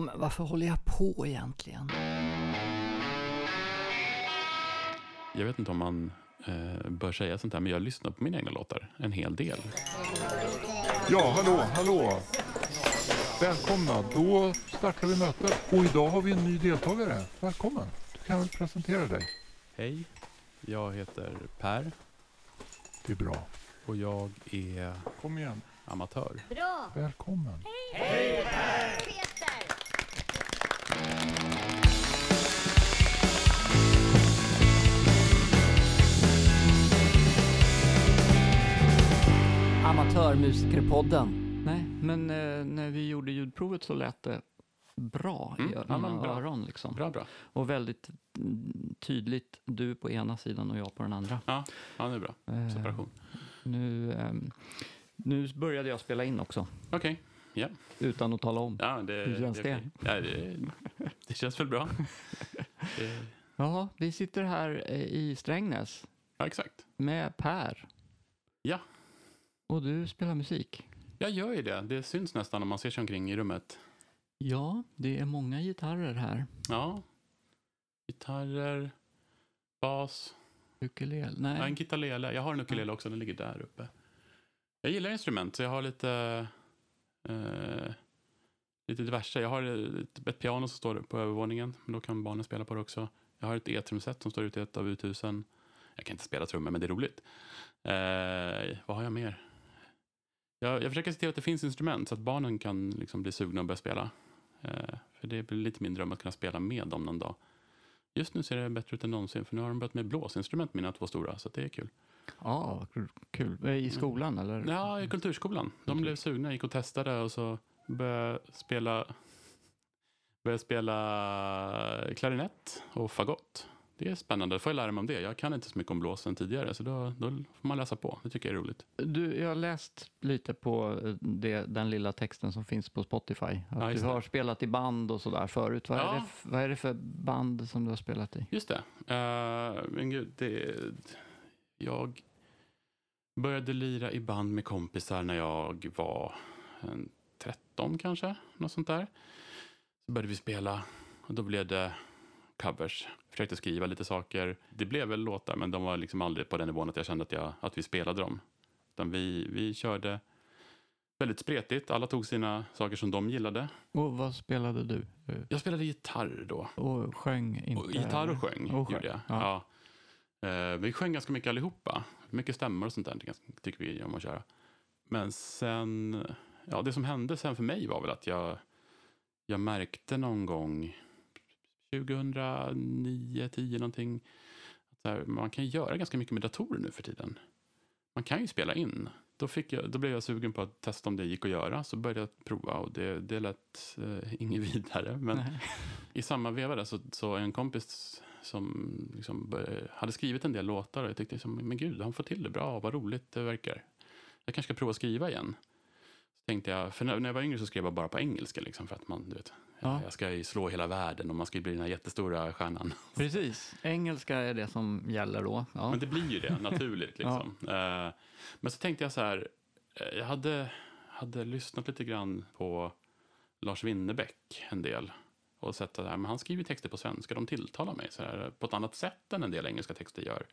Ja, men varför håller jag på egentligen? Jag vet inte om man eh, bör säga sånt här, men jag lyssnar på mina egna låtar en hel del. Ja, hallå, hallå. Välkomna. Då startar vi mötet. Och idag har vi en ny deltagare. Välkommen. Du kan väl presentera dig. Hej, jag heter Per Det är bra. och jag är Kom igen. amatör. Bra! Välkommen. Peter! Amatörmusikerpodden. Nej, men eh, när vi gjorde ljudprovet så lät det bra i Mm, ja, men mina bra. öron. Liksom. Bra, bra. Och väldigt mm, tydligt, du på ena sidan och jag på den andra. Ja, ja det är bra. Eh, Separation. nu, ehm, nu började jag spela in också, Okej, ja. utan att tala om. ja det, Hur känns det? okej. Ja, det, det känns väl bra. Det, Ja, vi sitter här eh, i Strängnäs ja, exakt. med Per. Ja. Och du spelar musik. Jag gör ju det. Det syns nästan om man ser sig omkring i rummet. Ja, det är många gitarrer här. Ja. Gitarrer, bas, Ukulele. ja, en Nej. gitarrele. Jag har en ukulele också, den ligger där uppe. Jag gillar instrument, så jag har lite, eh, lite diverse. Jag har ett, ett piano som står på övervåningen, men då kan barnen spela på det också. Jag har ett E-trumset som står ute i ett av uthusen. Jag kan inte spela trummor, men det är roligt. Eh, vad har jag mer? Jag, jag försöker se till att det finns instrument så att barnen kan liksom bli sugna och börja spela. Eh, för det blir lite min dröm att kunna spela med dem någon dag. Just nu ser det bättre ut än någonsin, för nu har de börjat med blåsinstrument, mina två stora, så det är kul. Ja, kul. Eh, I skolan eller? Ja, i kulturskolan. De blev sugna, gick och testade och så började spela, började spela klarinett och fagott. Det är spännande, då får jag lära mig om det. Jag kan inte så mycket om blås sen tidigare, så då, då får man läsa på. Det tycker jag är roligt. Du, jag har läst lite på eh, det, den lilla texten som finns på Spotify. Att Ja, du det. har spelat i band och sådär förut. Vad, är Ja. det, f- vad är det för band som du har spelat i? Just det. Eh, men gud, det... Jag började lira i band med kompisar när jag var en 13 kanske, något sånt där. Så började vi spela och då blev det covers. Försökte skriva lite saker. Det blev väl låtar, men de var liksom aldrig på den nivån att jag kände att, jag, att vi spelade dem. Utan vi, vi körde väldigt spretigt. Alla tog sina saker som de gillade. Och vad spelade du? Jag spelade gitarr då. Och sjöng inte? Och gitarr och sjöng, Och sjöng, ja. Ja. Eh, vi sjöng ganska mycket allihopa. Mycket stämmor och sånt där tycker vi om att köra. Men sen, ja det som hände sen för mig var väl att jag, jag märkte någon gång 2009, 10 någonting. Här, man kan göra ganska mycket med datorer nu för tiden. Man kan ju spela in. Då, fick jag, då blev jag sugen på att testa om det gick att göra. Så började jag prova och det, det lät eh, inget vidare. Men Nej. i samma veva där så, så en kompis som liksom började, hade skrivit en del låtar och jag tyckte liksom, men gud, han får till det bra, vad roligt det verkar. Jag kanske ska prova att skriva igen. Tänkte jag, för när, jag var yngre så skrev jag bara på engelska liksom för att man, du vet, Ja. jag ska ju slå hela världen och man ska ju bli den här jättestora stjärnan. Precis. Engelska är det som gäller då. Ja. Men det blir ju det naturligt liksom. Eh, men så tänkte jag så här, eh, jag hade, hade lyssnat lite grann på Lars Winnerbäck en del och sett att men han skriver texter på svenska, de tilltalar mig så här, på ett annat sätt än en del engelska texter gör.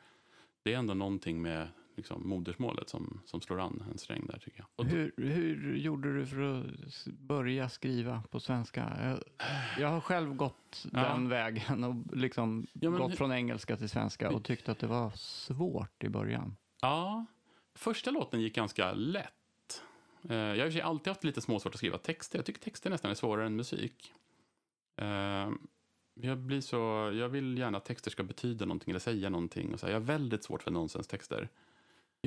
Det är ändå någonting med liksom, modersmålet som, som slår an en sträng där tycker jag. Då, Hur, hur gjorde du för att börja skriva på svenska? Jag, jag har själv gått Ja. den vägen och liksom Ja, gått hur- från engelska till svenska och tyckte att det var svårt i början. Ja, första låten gick ganska lätt. Eh, Jag har i och för sig alltid haft lite småsvårt att skriva texter. Jag tycker texter nästan är svårare än musik. Eh, Jag, blir så, jag vill gärna att texter ska betyda någonting eller säga någonting. Och så här. Jag har väldigt svårt för nonsenstexter.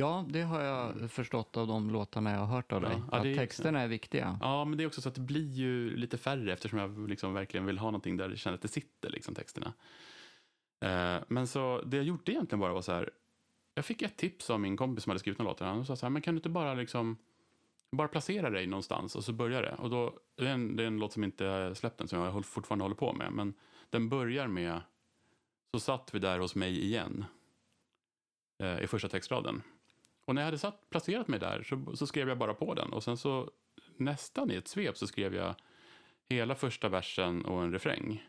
Ja, det har jag förstått av de låtarna jag har hört av dig. ja, att det är- texterna är viktiga. Ja, men det är också så att det blir ju lite färre eftersom jag liksom verkligen vill ha någonting där jag känner att det sitter, liksom, texterna. Eh, Men så det jag gjorde egentligen bara var så här. Jag fick ett tips av min kompis som hade skrivit några låtar. Han sa så här, men kan du inte bara liksom bara placera dig någonstans och så börjar det. Och då, det, är en, det är en låt som inte släppt än, som jag fortfarande håller på med. Men den börjar med Så satt vi där hos mig igen. Eh, I första textraden. Och när jag hade satt, placerat mig där så, så skrev jag bara på den. Och sen så nästan i ett svep så skrev jag hela första versen och en refräng.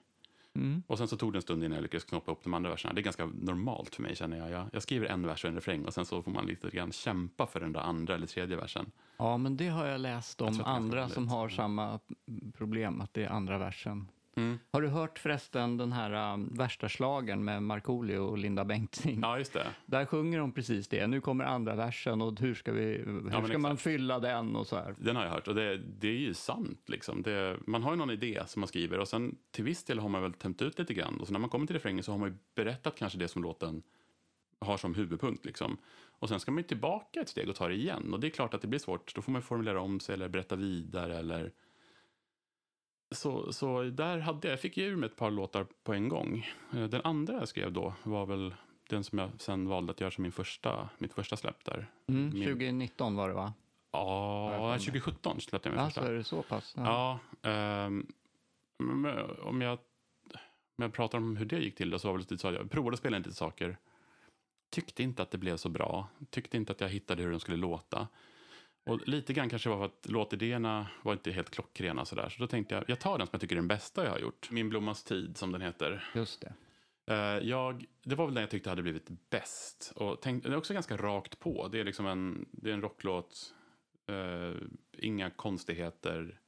Mm. Och sen så tog det en stund innan jag lyckades knoppa upp de andra verserna. Det är ganska normalt för mig känner jag. Jag, jag skriver en vers och en refräng och sen så får man lite grann kämpa för den där andra eller tredje versen. Ja, men det har jag läst Jag om är andra som har samma problem, att det är andra versen. Mm. Har du hört förresten den här um, värsta slagen med Markoolio och Linda Bengtzing? Ja, just det. Där sjunger de precis det. Nu kommer andra versen och hur ska, vi, hur men ska man fylla den och så här. Den har jag hört och det, det är ju sant. Liksom. Det, man har ju någon idé som man skriver och sen till viss del har man väl tömt ut lite grann. Och så när man kommer till refrängen så har man ju berättat kanske det som låten har som huvudpunkt. Liksom. Och sen ska man ju tillbaka ett steg och ta det igen. Och det är klart att det blir svårt. Då får man formulera om sig eller berätta vidare eller så, så där hade jag, jag fick ju ur mig ett par låtar på en gång. Eh, Den andra jag skrev då var väl den som jag sen valde att göra som min första, mitt första släpp där. Mm, Min- 2019 var det va? Ja, 2017 släppte jag min Alltså första. är det så pass? Ja. Ja, men om jag, om jag pratar om hur det gick till då så var det lite så att jag provade att spela in lite saker. Tyckte inte att det blev så bra. Tyckte inte att jag hittade hur de skulle låta. Och lite grann kanske var för att låtidéerna var inte helt klockrena sådär. Så då tänkte jag, jag tar den som jag tycker är den bästa jag har gjort. Min blommas tid som den heter. Just det. Eh, jag, det var väl den jag tyckte hade blivit bäst. Och tänk, den är också ganska rakt på. Det är liksom en, det är en rocklåt. eh, inga konstigheter.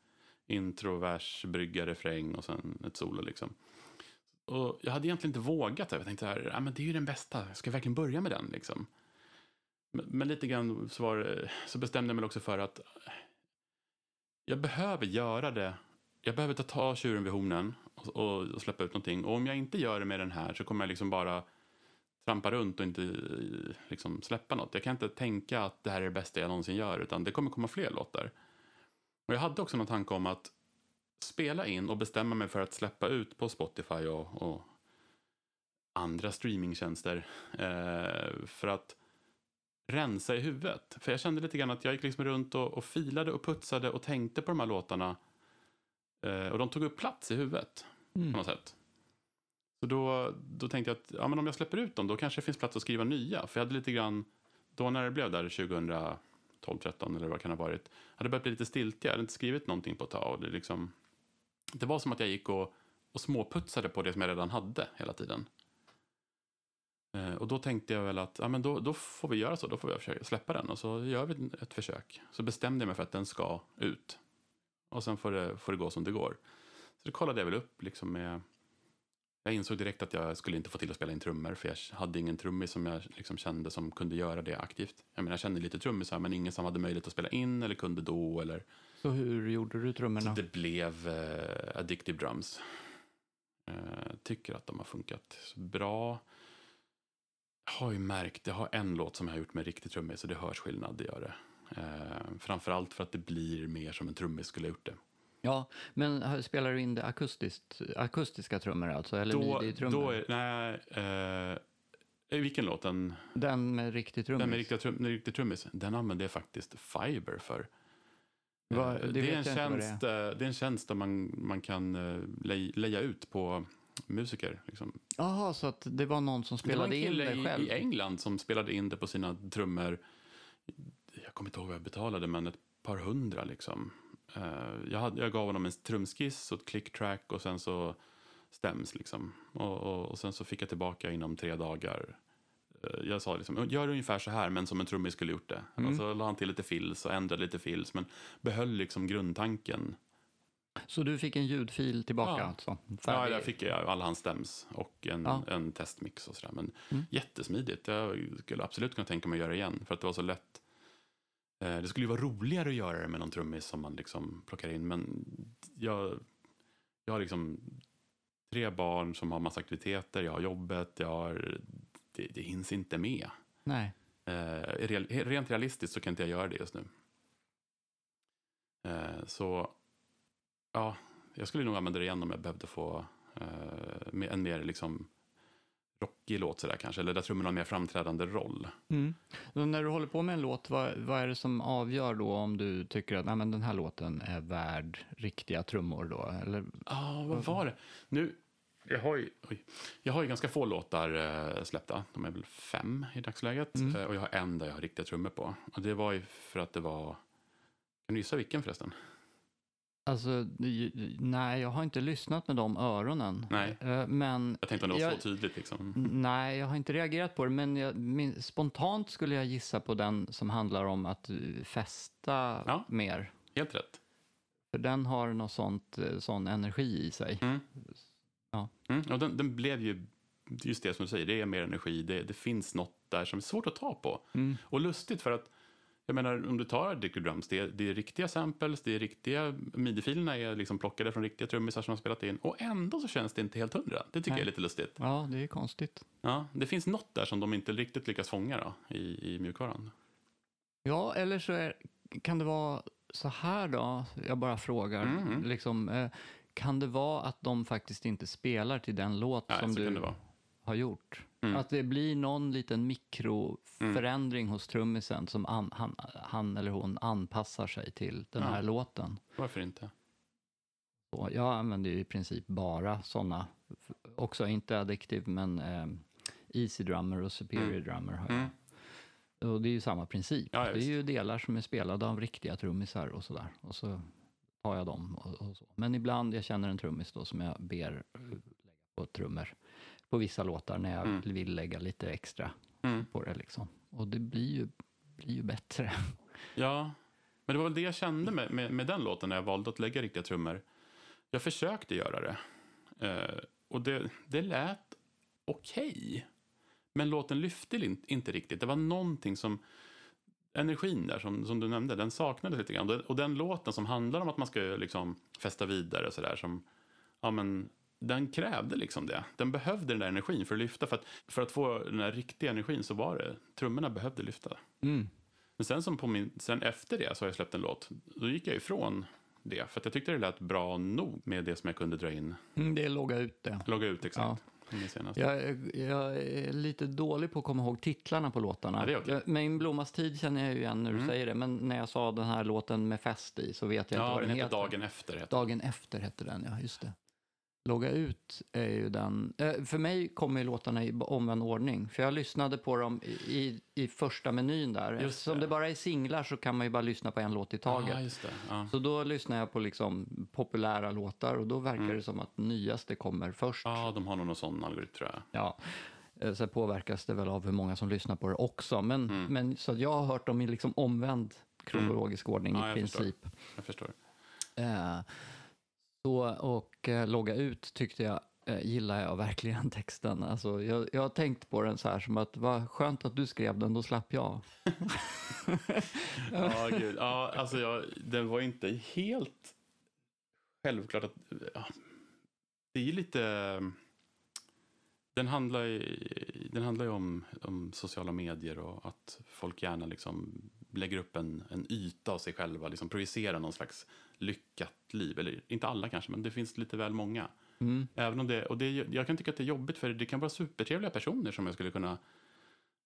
Intro, vers, brygga, refräng och sen ett solo. Liksom. Och jag hade egentligen inte vågat det. Jag tänkte så här, ah, men det är ju den bästa. Ska jag verkligen börja med den? Liksom? Men, lite grann så, var, så bestämde jag mig också för att jag behöver göra det. Jag behöver ta, tjuren vid hornen och, och, och släppa ut någonting. Och om jag inte gör det med den här så kommer jag liksom bara trampa runt och inte liksom släppa något. Jag kan inte tänka att det här är det bästa jag någonsin gör, utan det kommer komma fler låtar. Och jag hade också någon tanke om att spela in och bestämma mig för att släppa ut på Spotify och, och andra streamingtjänster eh, för att rensa i huvudet. För jag kände lite grann att jag gick liksom runt och, och filade och putsade och tänkte på de här låtarna eh, och de tog upp plats i huvudet på Mm. något sätt. Så då, då tänkte jag att ja, men om jag släpper ut dem då kanske det finns plats att skriva nya. För jag hade lite grann, då när det blev där 2012, 13 eller vad kan det ha varit, hade börjat bli lite stiltig. Jag hade inte skrivit någonting på ett tag. Och det, liksom, det var som att jag gick och, och småputsade på det som jag redan hade hela tiden. Eh, och då tänkte jag väl att ja, men då, då får vi göra så, då får vi försöka släppa den och så gör vi ett försök. Så bestämde jag mig för att den ska ut. Och sen får det, får det gå som det går. Så då kollade jag väl upp liksom med... Jag insåg direkt att jag skulle inte få till att spela in trummor för jag hade ingen trummis som jag liksom kände som kunde göra det aktivt. Jag menar, jag kände lite trummisar men ingen som hade möjlighet att spela in eller kunde då eller... Så hur gjorde du trummorna? Det blev eh, Addictive Drums. Eh, tycker att de har funkat bra. Jag har ju märkt, jag har en låt som jag har gjort med riktig trummis så det hörs skillnad, det gör det. Eh, framförallt för att det blir mer som en trummis skulle ha gjort det. Ja, men spelar du in det akustiskt, akustiska trummor alltså? Eller Då, midi-trummor? då är, nej, eh, vilken låt? Den, Den med riktig trummis? den med riktiga trum, med riktig trummis, den använde jag faktiskt Fiber för. Va, Eh, det det, vet är en vad det är. tjänst, eh, det är en tjänst där man, man kan eh, lej, leja ut på musiker. Liksom. Jaha, så att det var någon som Det var en spelade in kille det i, själv? i England som spelade in det på sina trummor. Jag kommer inte ihåg vad jag betalade, men ett par hundra liksom. Eh, jag, hade, jag gav honom en trumskiss och ett clicktrack och sen så stäms liksom. Och, och, och sen så fick jag tillbaka inom tre dagar. Eh, Jag sa liksom, gör ungefär så här, men som en trummis skulle gjort det. Mm. Och så la han till lite fills och ändrade lite fills, men behöll liksom grundtanken. Så du fick en ljudfil tillbaka Ja. alltså? Ja, Färdig. där fick jag alla hans stäms och en, Ja. en testmix och sådär. Men Mm. jättesmidigt. Jag skulle absolut kunna tänka mig att göra det igen för att det var så lätt. Eh, Det skulle ju vara roligare att göra det med någon trummis som man liksom plockar in. Men jag, jag har liksom tre barn som har massa aktiviteter. Jag har jobbet. Jag har, det, det hinns inte med. Nej. Eh, rent realistiskt så kan inte jag göra det just nu. Eh, så ja, jag skulle nog använda det igen om jag behövde få eh, en mer liksom rockig låt sådär kanske, eller där trummorna har en mer framträdande roll. Mm. Så när du håller på med en låt, vad, vad är det som avgör då om du tycker att Nej, men den här låten är värd riktiga trummor då? Eller, Ja, vad var det? Nu, jag har ju, oj, jag har ju ganska få låtar eh, släppta, de är väl fem i dagsläget. Mm. Eh, och jag har en där jag har riktiga trummor på. Och det var ju för att det var, kan du gissa vilken förresten? Alltså, nej, jag har inte lyssnat med de öronen. Nej. Eh, Men Jag tänkte om det var så tydligt. Liksom. Nej, jag har inte reagerat på det, men jag, min, spontant skulle jag gissa på den som handlar om att eh, festa Ja. mer. Helt rätt. För den har någon sånt, eh, sån energi i sig. Mm. Ja. Mm. Och den, den blev ju just det som du säger, det är mer energi, det, det finns något där som är svårt att ta på. Mm. Och lustigt för att, jag menar om du tar Dicker Drums, det är, det är riktiga samples, det är riktiga, midi-filerna är liksom plockade från riktiga trummisar som har spelat in och ändå så känns det inte helt hundra. Det tycker Nej. jag är lite lustigt. Ja, det är konstigt. Ja, det finns något där som de inte riktigt lyckas fånga då, i, i mjukvaran. Ja, eller så är, kan det vara så här då, jag bara frågar, Mm, liksom, eh, kan det vara att de faktiskt inte spelar till den låt Nej, som du har gjort? Mm. Att det blir någon liten mikroförändring hos trummisen som an, han, han eller hon anpassar sig till den här låten. Varför inte? Så jag använder i princip bara sådana, också inte addictive men eh, Easy Drummer och Superior Mm. Drummer har jag. Mm. Och det är ju samma princip. Ja, det är ju delar som är spelade av riktiga trummisar och sådär. Och så tar jag dem och, och så. Men ibland, jag känner en trummis då som jag ber eh, lägga på trummor på vissa låtar när jag Mm. vill lägga lite extra Mm. på det liksom. Och det blir ju, blir ju bättre. Ja, men det var väl det jag kände med, med, med den låten när jag valde att lägga riktiga trummor. Jag försökte göra det. Eh, och det, det lät okej. Men låten lyfte in- inte riktigt. Det var någonting som... Energin där som, som du nämnde, den saknades lite grann. Och den låten som handlar om att man ska liksom fästa vidare och sådär som... Ja, men den krävde liksom det. Den behövde den där energin för att lyfta. För att, för att få den där riktiga energin så var det... Trummorna behövde lyfta. Mm. Men sen, som på min, sen efter det så har jag släppt en låt. Då gick jag ifrån det. För att jag tyckte det lät bra nog med det som jag kunde dra in. Mm, Det är logga ut det. Logga ut exakt. Senaste. Jag, jag är lite dålig på att komma ihåg titlarna på låtarna. Ja. Jag- Min blommas tid känner jag ju igen när du Mm. säger det, men när jag sa den här låten med fest i så vet jag inte Ja, vad den den heter. Dagen efter. Heter. Dagen efter hette den, ja, just det. Logga ut är ju den... Eh, för mig kommer ju låtarna i omvänd ordning, för jag lyssnade på dem i, i, första menyn där. Just Eftersom det. det bara är singlar så kan man ju bara lyssna på en låt i taget. Det. Ja. Så då lyssnar jag på liksom populära låtar och då verkar Mm. det som att nyaste kommer först. ja, de har nog någon sån algoritm tror jag. Ja. Eh, Sen påverkas det väl av hur många som lyssnar på det också. Men, Mm. men så jag har hört dem i liksom omvänd kronologisk ordning Ja, i jag förstår. princip. Jag förstår. Eh, så, och eh, logga ut tyckte jag, eh, gillar jag verkligen texten. Alltså, jag, jag har tänkt på den så här som att vad skönt att du skrev den, då slapp jag. Ja, gud. Ja, alltså jag, det var inte helt självklart att... Ja, det är ju lite... Den handlar, ju- den handlar ju om, om sociala medier och att folk gärna liksom lägger upp en, en yta av sig själva, liksom projicerar någon slags lyckat liv. Eller inte alla kanske, men det finns lite väl många. Mm. Även om det, och det, jag kan tycka att det är jobbigt för det kan vara supertrevliga personer som jag skulle kunna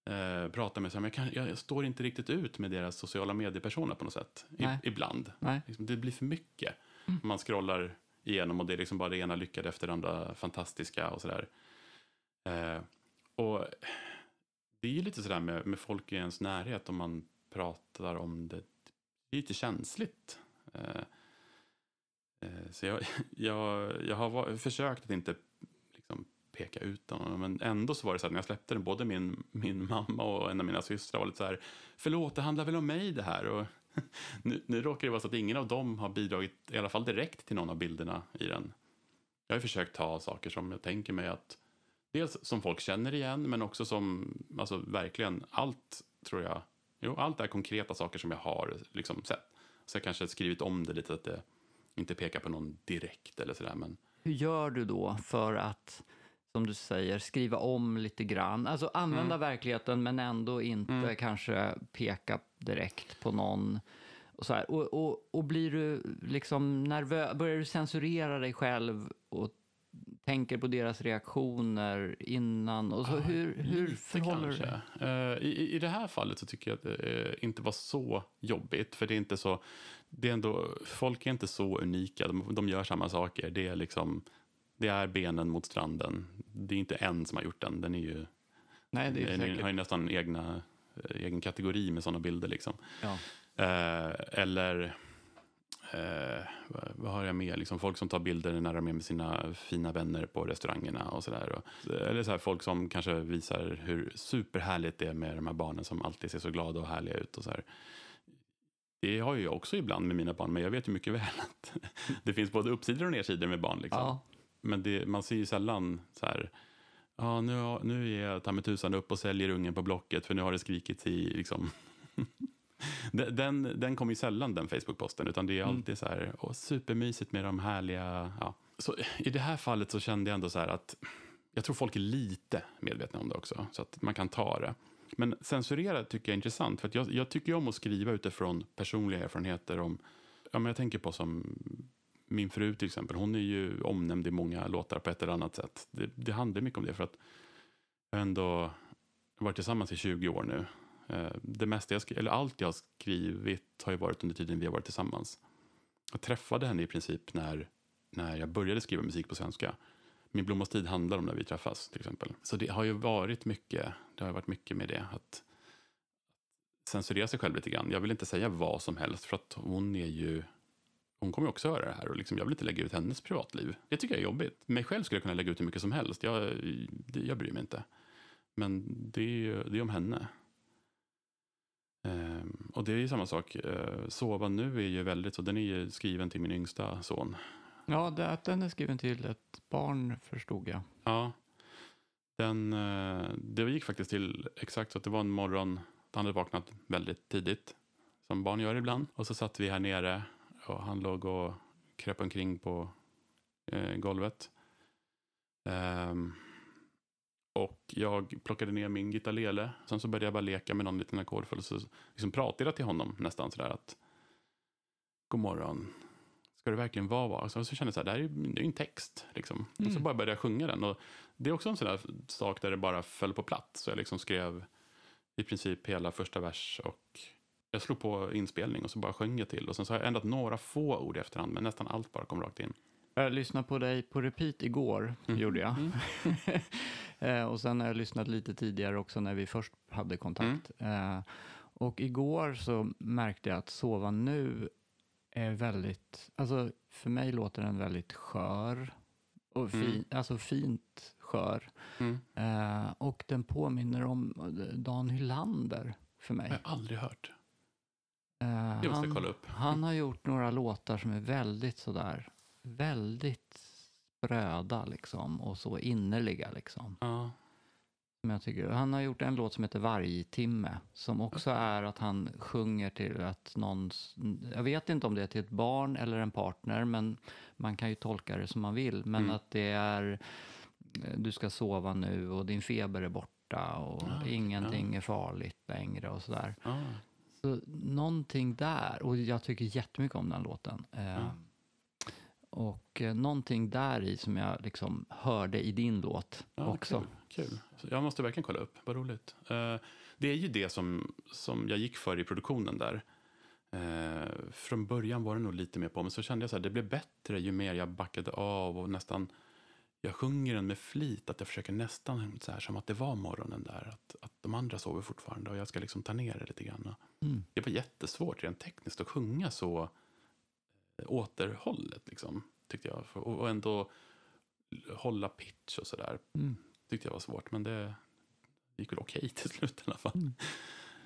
eh, prata med. Så här, Men jag, kan, jag står inte riktigt ut med deras sociala mediepersoner på något sätt. I, ibland. Liksom, det blir för mycket. Man scrollar igenom och det är liksom bara det ena lyckade efter det andra fantastiska och sådär. Eh, och det är ju lite sådär med, med folk i ens närhet om man pratar om det. Det är lite känsligt. Eh, eh, så jag, jag, jag har försökt att inte liksom peka ut honom, men ändå så var det så att när jag släppte den, både min, min mamma och en av mina systrar var lite så här, förlåt, det handlar väl om mig det här. Och nu, nu råkar det vara så att ingen av dem har bidragit, i alla fall direkt, till någon av bilderna i den. Jag har försökt ta saker som jag tänker mig att, dels som folk känner igen, men också som, alltså verkligen, allt tror jag, jo, allt är konkreta saker som jag har liksom sett. Så jag kanske har skrivit om det lite, att det inte pekar på någon direkt eller sådär, men Hur gör du då för att, som du säger, skriva om lite grann? Alltså använda verkligheten men ändå inte Mm. kanske peka direkt på någon. Och, så här. Och, och, och blir du liksom nervös, börjar du censurera dig själv och tänker på deras reaktioner innan? Och så, Ja, hur, hur förhåller du dig? Eh, i, I det här fallet så tycker jag att det eh, inte var så jobbigt. För det är inte så, det är ändå, folk är inte så unika. De, de gör samma saker. Det är liksom, det är benen mot stranden. Det är inte en som har gjort den. Den är ju, Nej, det är den har ju nästan egna, eh, egen kategori med sådana bilder liksom. Ja. Eh, eller Eh, vad, har jag med? Liksom folk som tar bilder när de är med sina fina vänner på restaurangerna och sådär. Eller så här, folk som kanske visar hur superhärligt det är med de här barnen som alltid ser så glada och härliga ut. Och så här. Det har jag också ibland med mina barn, men jag vet ju mycket väl att det finns både uppsidor och nedsidor med barn. Liksom. Ja. Men det, man ser ju sällan så här, ja, nu, nu är jag ta mig tusan upp och säljer ungen på Blocket för nu har det skrikits i liksom. den, den, kommer ju sällan den Facebook-posten utan det är alltid så här, åh, supermysigt med de härliga, ja. Så i det här fallet så kände jag ändå så här att jag tror folk är lite medvetna om det också så att man kan ta det. Men censurera tycker jag är intressant för jag, jag tycker om att skriva utifrån personliga erfarenheter om, ja men jag tänker på som min fru till exempel, hon är ju omnämnd i många låtar på ett eller annat sätt. Det, det handlar mycket om det för att jag har ändå varit tillsammans i 20 år nu. Eh, det mesta jag skri- eller allt jag har skrivit har ju varit under tiden vi har varit tillsammans. Jag träffade henne i princip när, när jag började skriva musik på svenska. Min blommas tid handlar om när vi träffas till exempel. Så det har ju varit mycket, det har varit mycket med det. Att censurera sig själv lite grann. Jag vill inte säga vad som helst för att hon är ju hon kommer ju också höra det här och liksom, jag vill inte lägga ut hennes privatliv. Det tycker jag är jobbigt. Mig själv skulle jag kunna lägga ut hur mycket som helst. Jag, jag bryr mig inte. Men det är ju det är om henne. Ehm, och det är ju samma sak. Eh, Sova nu är ju väldigt så. Den är ju skriven till min yngsta son. Ja, det, att den är skriven till ett barn förstod jag. Ja. Den, eh, det gick faktiskt till exakt så att det var en morgon. Han hade vaknat väldigt tidigt. Som barn gör ibland. Och så satt vi här nere. Och han låg och kröp omkring på eh, golvet. Ehm, och jag plockade ner min gitarrlele. Sen så började jag bara leka med någon liten ackordföljd. Så liksom pratade jag till honom nästan sådär att God morgon. Ska det verkligen vara vad? Så, så kände jag så här, det här är ju det är ju en text. Liksom. Och så Mm. bara började jag sjunga den. Och det är också en sån där sak där det bara föll på plats. Så jag liksom skrev i princip hela första vers och jag slog på inspelning och så bara sjöng jag till. Och sen så har jag ändrat några få ord i efterhand, men nästan allt bara kom rakt in. Jag lyssnade på dig på repeat igår, Mm. gjorde jag. Mm. Eh, och sen har jag lyssnat lite tidigare också när vi först hade kontakt. Mm. Eh, och igår så märkte jag att Sova nu är väldigt, alltså för mig låter den väldigt skör. Och fin, Mm. alltså fint skör. Mm. Eh, och den påminner om Dan Hylander för mig. har jag aldrig hört. Det måste jag han- kolla upp. Han har gjort några låtar som är väldigt sådär, väldigt spröda liksom och så innerliga liksom. Ja. Som jag tycker. Han har gjort en låt som heter Vargtimme som också är att han sjunger till att någon, jag vet inte om det är till ett barn eller en partner men man kan ju tolka det som man vill. Men Mm. att det är eh, du ska sova nu och din feber är borta och Ah, okej. ingenting är farligt längre och sådär. Ja. Så någonting där, och jag tycker jättemycket om den låten. Eh, Ja. Och eh, någonting där i som jag liksom hörde i din låt Ja, också. Kul, kul. Jag måste verkligen kolla upp, vad roligt. Eh, det är ju det som, som jag gick för i produktionen där. Eh, från början var det nog lite mer på, men så kände jag så här, det blev bättre ju mer jag backade av och nästan, jag sjunger den med flit, att jag försöker nästan så här som att det var morgonen där, att, att de andra sover fortfarande och jag ska liksom ta ner det lite grann. Mm. Det var jättesvårt rent tekniskt att sjunga så återhållet, liksom, tyckte jag. Och ändå hålla pitch och sådär Mm. tyckte jag var svårt, men det gick väl okej till slut i alla fall. Mm.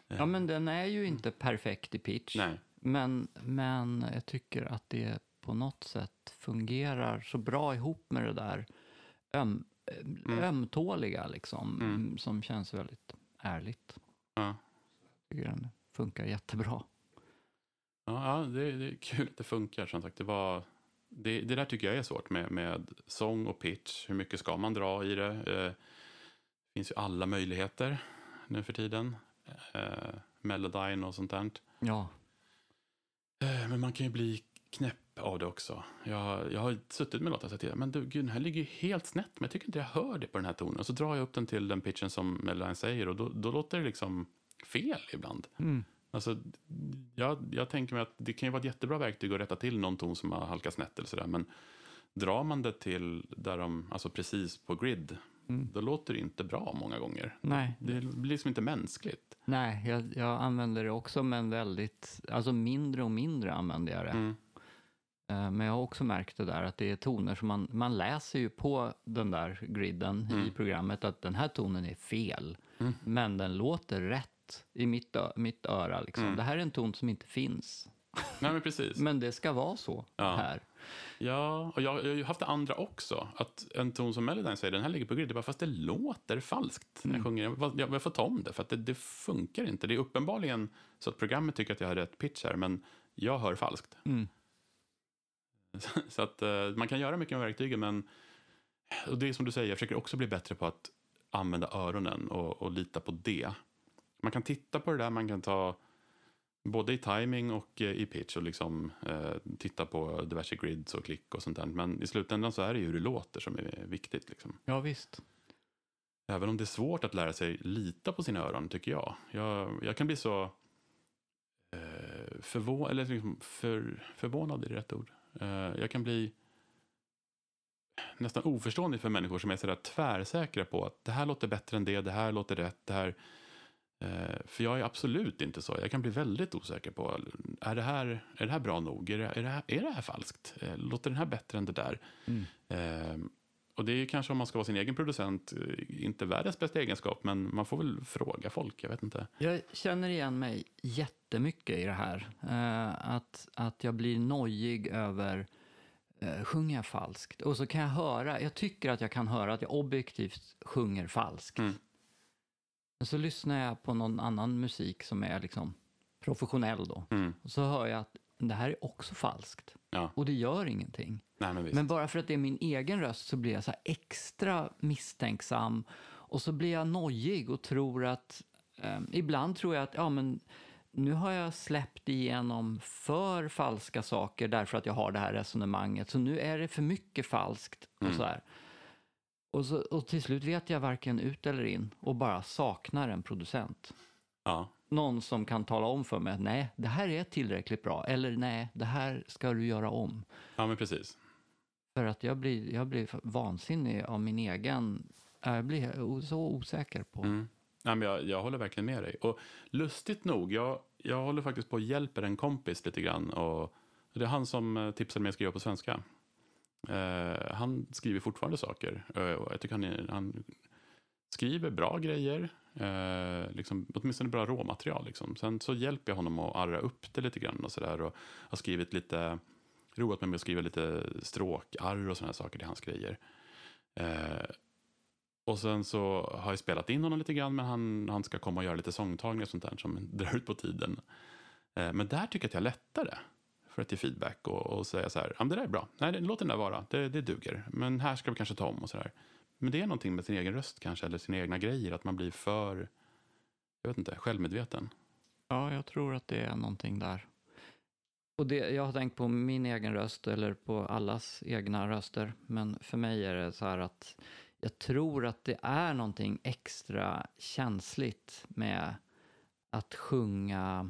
Ja, men den är ju inte perfekt i pitch. Nej. Men, men jag tycker att det på något sätt fungerar så bra ihop med det där öm, Mm. ömtåliga liksom, Mm. som känns väldigt ärligt. Ja. Jag tycker den funkar jättebra. Ja, det, det är kul att det funkar. Som sagt, det, var, det, det där tycker jag är svårt med, med sång och pitch. Hur mycket ska man dra i det? Eh, det finns ju alla möjligheter nu för tiden. Eh, Melodyne och sånt där. Ja, Eh, Men man kan ju bli knäpp av det också. Jag, jag har suttit med låtar och sagt men du, gud, den här ligger ju helt snett, men jag tycker inte jag hör det på den här tonen. Och så drar jag upp den till den pitchen som Melodyne säger och då, då låter det liksom fel ibland. mm. Alltså, jag, jag tänker mig att det kan ju vara ett jättebra verktyg att rätta till någon ton som har halkat snett eller sådär, men drar man det till där de, alltså precis på grid, Mm. då låter det inte bra många gånger. nej, Det blir liksom inte mänskligt. nej jag, jag använder det också men väldigt, alltså mindre och mindre använder jag det. Mm. Eh, Men jag har också märkt det där att det är toner som man, man läser ju på den där griden Mm. i programmet att den här tonen är fel. Men den låter rätt i mitt, mitt öra. Liksom. Mm. Det här är en ton som inte finns. Nej, men precis. Men det ska vara så Ja. här. Ja, och jag, jag har ju haft det andra också. Att en ton som Melodyne säger, den här ligger på grid. Bara fast det låter falskt när jag sjunger. Jag, jag, jag får ta om det, för att det, det funkar inte. Det är uppenbarligen så att programmet tycker att jag har rätt pitch här, men jag hör falskt. Mm. Så att eh, man kan göra mycket med verktygen, men och det är som du säger, jag försöker också bli bättre på att använda öronen och, och lita på det. Man kan titta på det där, man kan ta både i timing och eh, i pitch och liksom eh, titta på diverse grids och klick och sånt där. Men i slutändan så är det ju hur det låter som är viktigt. Liksom. Ja, visst. Även om det är svårt att lära sig lita på sina öron, tycker jag. Jag, jag kan bli så eh, förvå eller liksom för, förvånad, är det rätt ord? Eh, jag kan bli nästan oförstående för människor som är sådär tvärsäkra på att det här låter bättre än det, det här låter rätt, det här... Eh, för jag är absolut inte så. Jag kan bli väldigt osäker på, är det här, är det här bra nog? Är det, är det, här, är det här falskt? Eh, låter den här bättre än det där? Mm. Eh, och det är kanske om man ska vara sin egen producent, eh, inte världens bästa egenskap, men man får väl fråga folk, jag vet inte. Jag känner igen mig jättemycket i det här. Eh, att, att jag blir nojig över eh, sjunger jag falskt? Och så kan jag höra, jag tycker att jag kan höra att jag objektivt sjunger falskt. Mm. Men så lyssnar jag på någon annan musik som är liksom professionell då. Mm. Och så hör jag att det här är också falskt. Ja, Och det gör ingenting. nej men. Men bara för att det är min egen röst så blir jag så extra misstänksam. Och så blir jag nojig och tror att... Eh, ibland tror jag att ja, men nu har jag släppt igenom för falska saker därför att jag har det här resonemanget. Så nu är det för mycket falskt. Mm. Och så här. Och, så, och till slut vet jag varken ut eller in och bara saknar en producent. Ja, Någon som kan tala om för mig att nej, det här är tillräckligt bra. Eller nej, det här ska du göra om. ja men precis. För att jag blir, jag blir vansinnig av min egen... Jag blir så osäker på... Mm. Nej, men jag, jag håller verkligen med dig. Och lustigt nog, jag, jag håller faktiskt på och hjälper en kompis lite grann. Och det är han som eh, tipsade mig att skriva på svenska. Eh, han skriver fortfarande saker. Eh, och jag tycker han, är, han skriver bra grejer. Eh, liksom, åtminstone bra råmaterial. Liksom. Sen så hjälper jag honom att arra upp det lite grann. Och så där, och har skrivit lite, roat mig med att skriva lite stråkarr och sådana saker till hans grejer. Eh, och sen så har jag spelat in honom lite grann, men han, han ska komma och göra lite sångtagningar och sånt där som drar ut på tiden. Eh, men där tycker jag att jag är lättare för att ge feedback och, och säga så här, ja det där är bra, nej det- låt den där vara, det, det duger, men här ska vi kanske ta om och så där. Men det är någonting med sin egen röst kanske, eller sina egna grejer, att man blir för, jag vet inte, självmedveten. Ja, jag tror att det är någonting där. Och det, jag har tänkt på min egen röst eller på allas egna röster. Men för mig är det så här att jag tror att det är någonting extra känsligt med att sjunga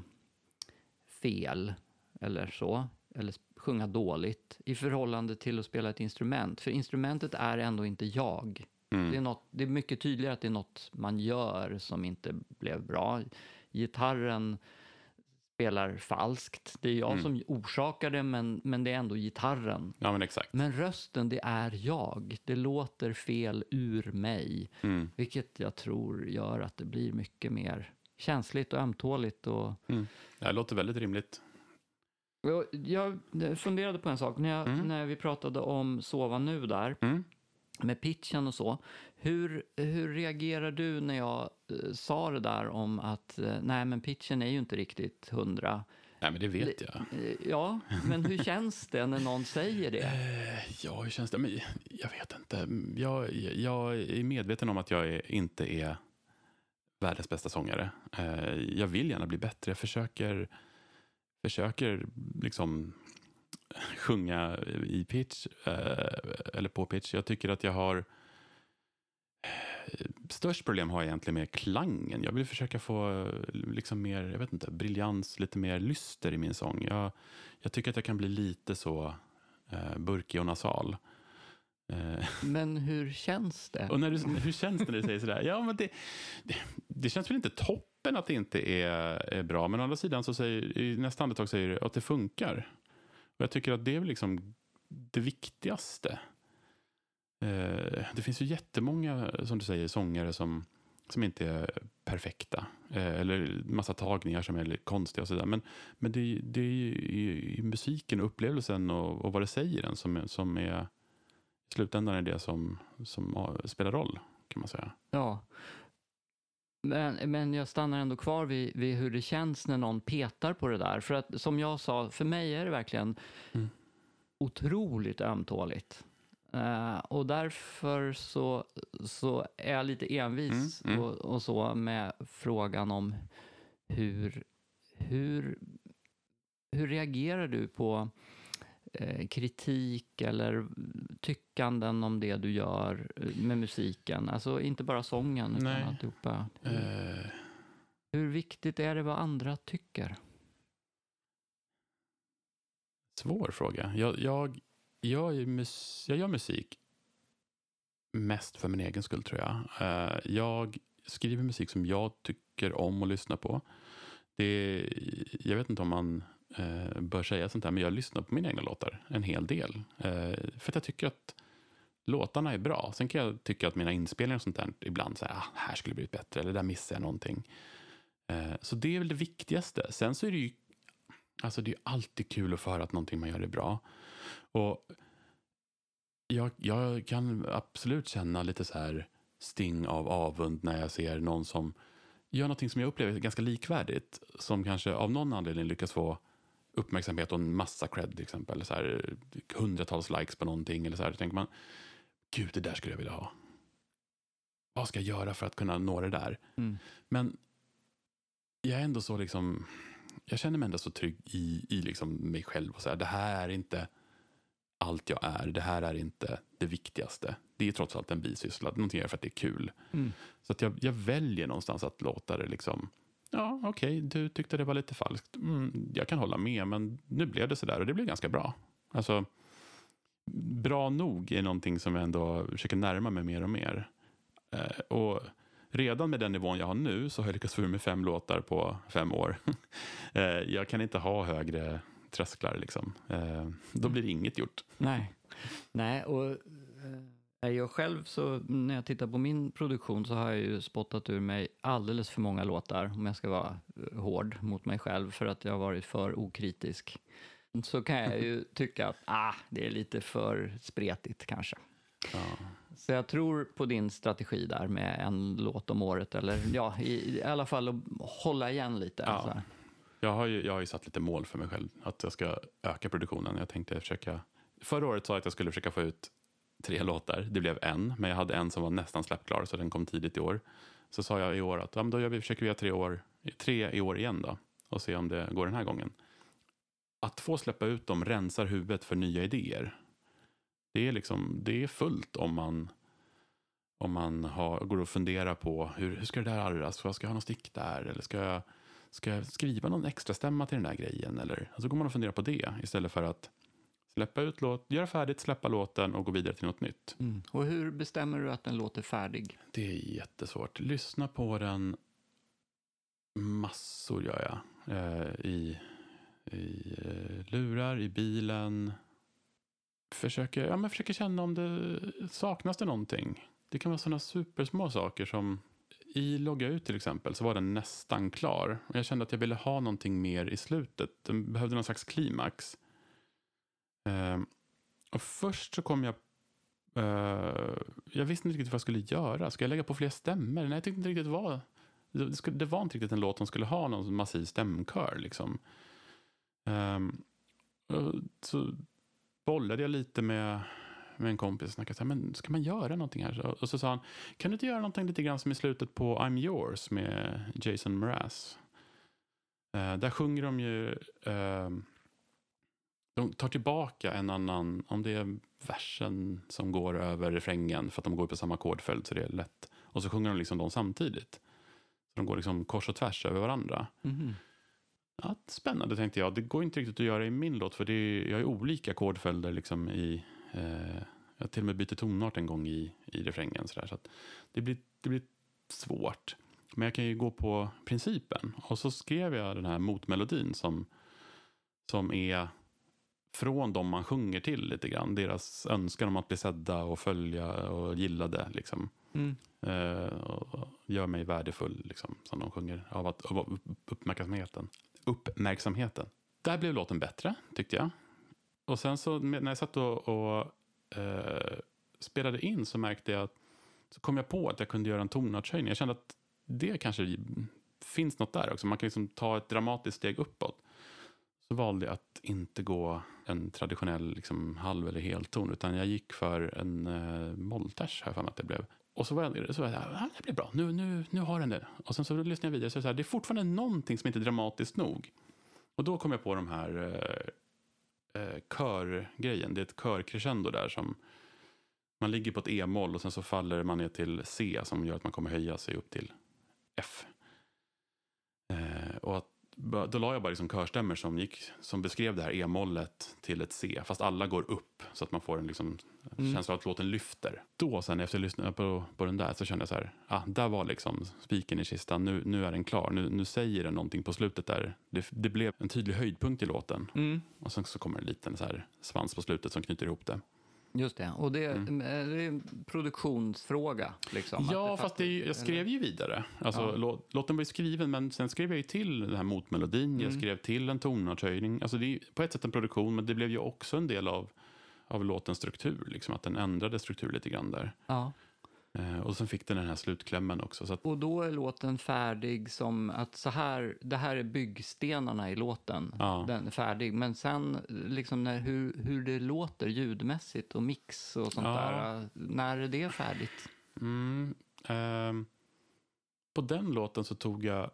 fel eller så. Eller sjunga dåligt i förhållande till att spela ett instrument. För instrumentet är ändå inte jag. Mm. Det, är något, det är mycket tydligare att det är något man gör som inte blev bra. Gitarren spelar falskt. Det är jag Mm. som orsakar det, men, men det är ändå gitarren. Ja men exakt. Men rösten, det är jag. Det låter fel ur mig. Mm. Vilket jag tror gör att det blir mycket mer känsligt och ömtåligt. Och... Det låter väldigt rimligt. Jag, funderade på en sak. När, jag, Mm. när vi pratade om Sova nu där, Mm. med pitchen och så. Hur, hur reagerar du när jag eh, sa det där om att eh, nej men pitchen är ju inte riktigt hundra? Nej men det vet jag. Eh, ja, men hur känns det när någon säger det? Eh, Ja, hur känns det? Men jag vet inte. Jag, jag är medveten om att jag inte är världens bästa sångare. Eh, Jag vill gärna bli bättre. Jag försöker, försöker liksom sjunga i pitch, eh, eller på pitch. Jag tycker att jag har eh, Störst problem har jag egentligen med klangen. Jag vill försöka få eh, liksom mer, jag vet inte, briljans, lite mer lyster i min sång. Jag, jag tycker att jag kan bli lite så eh, burkig och nasal. Eh, Men hur känns det? och när du, hur känns det när du säger sådär? Ja, men det, det, det känns väl inte toppen att det inte är, är bra, men å andra sidan så säger i nästa andetag säger du att det funkar. Och jag tycker att det är liksom det viktigaste. Eh, det finns ju jättemånga, som du säger, sångare som, som inte är perfekta. Eh, eller massa tagningar som är konstiga och sådär. Men, men det, det är ju i, i musiken och upplevelsen och, och vad det säger en som, som är i slutändan är det som, som spelar roll, kan man säga. Ja. Men, men jag stannar ändå kvar vid, vid hur det känns när någon petar på det där. För att som jag sa, för mig är det verkligen Mm. otroligt ömtåligt. Eh, och därför så, så är jag lite envis Mm, mm. Och, och så med frågan om hur, hur, hur reagerar du på kritik eller tyckanden om det du gör eh, med musiken? Alltså inte bara sången, utan Nej. alltihopa. Eh, Hur viktigt är det vad andra tycker? Svår fråga. Jag, jag, jag, är mus, jag gör musik mest för min egen skull, tror jag. Eh, jag skriver musik som jag tycker om att lyssna på. Det, jag vet inte om man eh, bör säga sånt här, men jag lyssnar på mina egna låtar en hel del. Eh, för att jag tycker att låtarna är bra. Sen kan jag tycka att mina inspelningar och sånt där ibland så här, ah, här skulle det blivit bättre, eller där missar jag någonting. Eh, så det är väl det viktigaste. Sen så är det ju Alltså det är alltid kul att få höra att någonting man gör är bra. Och jag, jag kan absolut känna lite så här sting av avund när jag ser någon som gör någonting som jag upplever är ganska likvärdigt. Som kanske av någon anledning lyckas få uppmärksamhet och en massa cred till exempel. Så här, hundratals likes på någonting. Eller så här, då tänker man, gud det där skulle jag vilja ha. Vad ska jag göra för att kunna nå det där? Mm. Men jag är ändå så liksom, jag känner mig ändå så trygg i, i liksom mig själv. Och så här, det här är inte allt jag är. Det här är inte det viktigaste. Det är trots allt en bisyssla. Någonting jag gör för att det är kul. Mm. Så att jag, jag väljer någonstans att låta det liksom, ja okej, du tyckte det var lite falskt. Mm, jag kan hålla med, men nu blev det så där och det blev ganska bra. Alltså, bra nog är någonting som jag ändå försöker närma mig mer och mer. Eh, och redan med den nivån jag har nu så har jag lyckats få ur mig fem låtar på fem år. eh, jag kan inte ha högre trösklar liksom. Eh, då blir det inget gjort. Nej. Nej, och eh, jag själv så när jag tittar på min produktion så har jag ju spottat ur mig alldeles för många låtar om jag ska vara eh, hård mot mig själv för att jag har varit för okritisk. Så kan jag ju tycka att ah, det är lite för spretigt kanske. Ja. Så jag tror på din strategi där med en låt om året eller ja, i, i alla fall att hålla igen lite. Ja. Så här. Jag har, ju, jag har ju satt lite mål för mig själv, att jag ska öka produktionen. Jag tänkte försöka... Förra året sa jag att jag skulle försöka få ut tre låtar. Det blev en, men jag hade en som var nästan släppklar, så den kom tidigt i år. Så sa jag i år att ja, men då gör vi, försöker vi göra tre, år, tre i år igen då, och se om det går den här gången. Att få släppa ut dem rensar huvudet för nya idéer. Det är, liksom, det är fullt om man, om man har, går och funderar på hur, hur ska det där arras? Ska jag ha någon stick där? Eller ska jag, ska jag skriva någon extra stämma till den där grejen? Eller, alltså går man och funderar på det istället för att släppa ut låt, göra färdigt, släppa låten och gå vidare till något nytt. Mm. Och hur bestämmer du att den låter färdig? Det är jättesvårt. Lyssna på den massor gör jag. Eh, I i eh, lurar, i bilen. Försöker, ja, men försöker känna om det saknas det någonting. Det kan vara sådana supersmå saker som i logga ut till exempel så var den nästan klar. Och jag kände att jag ville ha någonting mer i slutet. Den behövde någon slags klimax. Eh, och först så kom jag eh, jag visste inte riktigt vad jag skulle göra. Ska jag lägga på fler stämmor? Nej, jag tyckte inte riktigt det var... Det, skulle, det var inte riktigt en låt som skulle ha någon massiv stämkör. Liksom. Ehm, så bollade jag lite med, med en kompis och snackade så här, men ska man göra någonting här? Och så sa han, kan du inte göra någonting lite grann som i slutet på I'm yours med Jason Mraz? Eh, där sjunger de ju, ehm, de tar tillbaka en annan, om det är versen som går över refrängen för att de går på samma ackordföljd så det är lätt. Och så sjunger de liksom dem samtidigt. Så de går liksom kors och tvärs över varandra. Mhm. Ja, spännande tänkte jag. Det går inte riktigt att göra i min låt för det är, jag har olika ackordföljder liksom i... Eh, jag till och med byter tonart en gång i, i refrängen. Så, där, så det, blir, det blir svårt. Men jag kan ju gå på principen. Och så skrev jag den här motmelodin som, som är från de man sjunger till lite grann. Deras önskan om att bli sedda och följa och gillade. Liksom. Mm. Eh, och gör mig värdefull, liksom, som de sjunger, av, att, av uppmärksamheten. uppmärksamheten. Där blev låten bättre, tyckte jag. Och sen så när jag satt och, och eh, spelade in så märkte jag att så kom jag på att jag kunde göra en tonartshöjning. Jag kände att det kanske finns något där också. Man kan liksom ta ett dramatiskt steg uppåt. Så valde jag att inte gå en traditionell liksom, halv eller helton utan jag gick för en eh, mollters här för mig att det blev. Och så var jag, så var jag ah, det blir bra, nu, nu, nu har den det. Och sen så lyssnade jag vidare så, så här, det är fortfarande någonting som inte är dramatiskt nog. Och då kom jag på de här eh, eh, körgrejen, det är ett körcrescendo där som man ligger på ett E-moll och sen så faller man ner till C som gör att man kommer höja sig upp till F. Eh, och att, då la jag bara liksom körstämmer som, gick, som beskrev det här E-mollet till ett C, fast alla går upp så att man får en liksom, Mm. känsla av att låten lyfter. Då sen efter att jag lyssnade på, på den där så kände jag så här, ah, där var liksom spiken i kistan, nu, nu är den klar, nu, nu säger den någonting på slutet där. Det, det blev en tydlig höjdpunkt i låten. Mm. Och sen så kommer en liten så här svans på slutet som knyter ihop det. Just det. Och det, Mm. det är en produktionsfråga. Liksom, Ja, fast det är, jag skrev ju vidare. Alltså, Ja. lå, låten var ju skriven, men sen skrev jag ju till den här motmelodin. Jag Mm. skrev till en tonartshöjning. Alltså, det är på ett sätt en produktion, men det blev ju också en del av, av låtens struktur. Liksom, att den ändrade struktur lite grann där. Ja. Eh, och sen fick den den här slutklämmen också. Så att, Och då är låten färdig som att så här, det här är byggstenarna i låten. Ja. Den är färdig. Men sen liksom när, hur, hur det låter ljudmässigt och mix och sånt Ja. där. eh, När är det färdigt? mm, ehm, på den låten så tog jag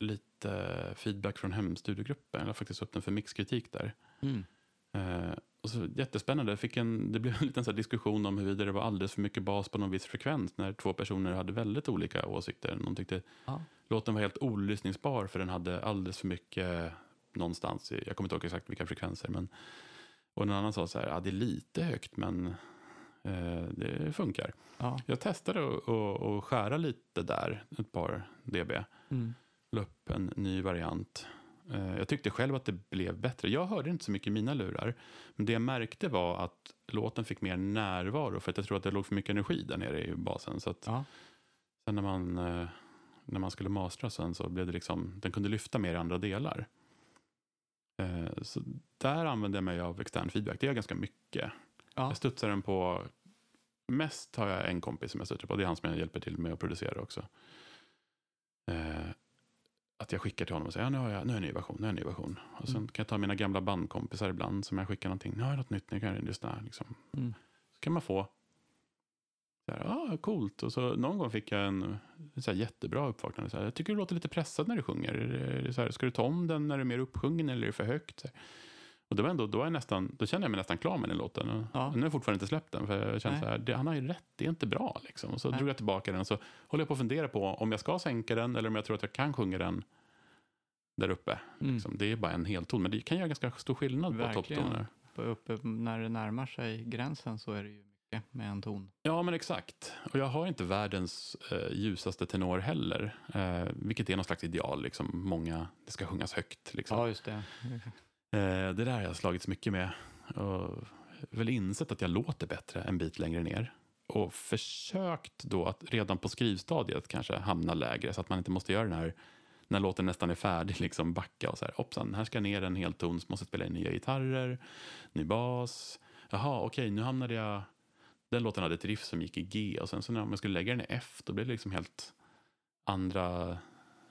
lite feedback från hemstudiogruppen. Jag la faktiskt upp den för mixkritik där. Mm. Eh, och så, jättespännande. Jag fick en, det blev en liten så diskussion om huruvida det var alldeles för mycket bas på någon viss frekvens när två personer hade väldigt olika åsikter. Någon tyckte Ja. låten var helt olyssningsbar för den hade alldeles för mycket någonstans. Jag kommer inte ihåg exakt vilka frekvenser. Men, och en annan sa så här, ja, det är lite högt men eh, det funkar. Ja. Jag testade att skära lite där, ett par dB. Mm. La upp en ny variant. Eh, Jag tyckte själv att det blev bättre. Jag hörde inte så mycket i mina lurar. Men det jag märkte var att låten fick mer närvaro. För att jag tror att det låg för mycket energi där nere i basen. Så Ja. sen när man, eh, när man skulle mastra sen så blev det liksom, den kunde lyfta mer i andra delar. Eh, Så där använde jag mig av extern feedback. Det gör jag ganska mycket. Ja. Jag studsar den på, mest har jag en kompis som jag studsar på. Det är han som jag hjälper till med att producera också. Att jag skickar till honom och säger, ja, nu har jag, nu jag en ny version, nu jag en ny version. Och sen Mm. kan jag ta mina gamla bandkompisar ibland som jag skickar någonting, nu har jag något nytt, nu kan jag lyssna. Liksom. Mm. Så kan man få, så här, ah, coolt. Och så någon gång fick jag en, så här jättebra uppvaknande, så här, jag tycker du låter lite pressad när du sjunger. Är är det så här, ska du ta om den när du är mer uppsjungen eller är det för högt? Så här. Och då, var ändå, då, jag nästan, då känner jag mig nästan klar med den låten. Och Ja. Nu har jag fortfarande inte släppt den, för jag känner Nej. så här, det, han har ju rätt, det är inte bra. Liksom. Och så Nej. drog jag tillbaka den och så håller jag på att fundera på om jag ska sänka den eller om jag tror att jag kan sjunga den där uppe. Mm. Liksom. Det är bara en helton, men det kan göra ganska stor skillnad på topptoner. Uppe, när det närmar sig gränsen så är det ju mycket med en ton. Ja, men exakt. Och jag har inte världens eh, ljusaste tenor heller, eh, vilket är någon slags ideal. Liksom. Många, det ska sjungas högt. Liksom. Ja, just det. Eh, det där har jag slagits mycket med. Och väl insett att jag låter bättre en bit längre ner. Och försökt då att redan på skrivstadiet kanske hamna lägre så att man inte måste göra den här när låten nästan är färdig, liksom backa och så här, hoppsan, här ska ner en hel ton, så måste spela in nya gitarrer, ny bas. Jaha, okej, nu hamnade jag... Den låten hade ett riff som gick i G och sen så när man skulle lägga den i F, då blev det liksom helt andra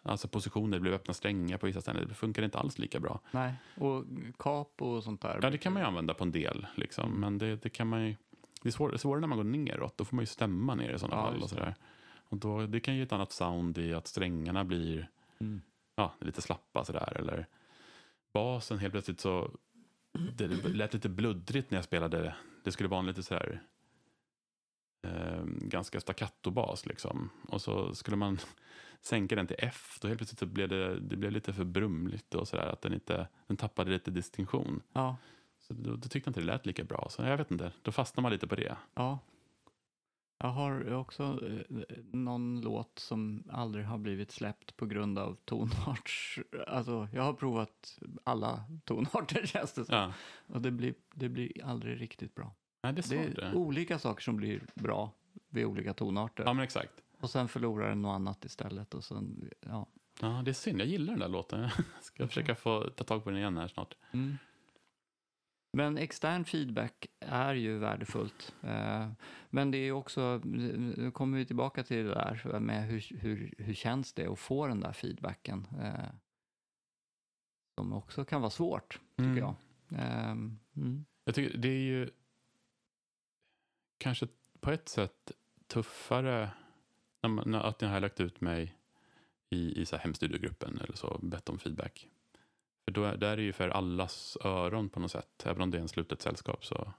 alltså positioner, det blev öppna strängar på vissa ställen, det funkar inte alls lika bra. Nej, och capo och sånt där. Ja, det kan man ju använda på en del, liksom. men det, det kan man ju... Det är svår, svårare när man går neråt, då får man ju stämma ner i sådana Ja, fall. Och sådär. Och då, det kan ge ett annat sound i att strängarna blir Mm. ja, lite slappa sådär. Eller basen helt plötsligt så... Det lät lite bluddrigt när jag spelade. Det skulle vara en lite sådär... Eh, ganska staccato-bas liksom. Och så skulle man sänka den till F. Då helt plötsligt så blev det, det blev lite för brumligt och sådär. Att den, inte, den tappade lite distinktion. Ja, Så då, då tyckte jag inte det lät lika bra. Så jag vet inte, då fastnar man lite på det. ja. Jag har också eh, någon låt som aldrig har blivit släppt på grund av tonarts... Alltså, jag har provat alla tonarter känns det som. Ja. Och det blir, det blir aldrig riktigt bra. Nej, det är Det är olika saker som blir bra vid olika tonarter. Ja, men exakt. Och sen förlorar den något annat istället. Och sen, ja. Ja, det är synd. Jag gillar den där låten. Jag ska försöka få ta tag på den igen här snart. Mm. Men extern feedback är ju värdefullt. Eh, Men det är också, nu kommer vi tillbaka till det där med hur, hur, hur känns det att få den där feedbacken? eh, Som också kan vara svårt, tycker Mm. jag. Ehm, Mm. Jag tycker det är ju kanske på ett sätt tuffare att jag har lagt ut mig i, i så här hemstudiogruppen eller så, bett om feedback. För då är, där är det ju för allas öron på något sätt, även om det är en slutet sällskap så,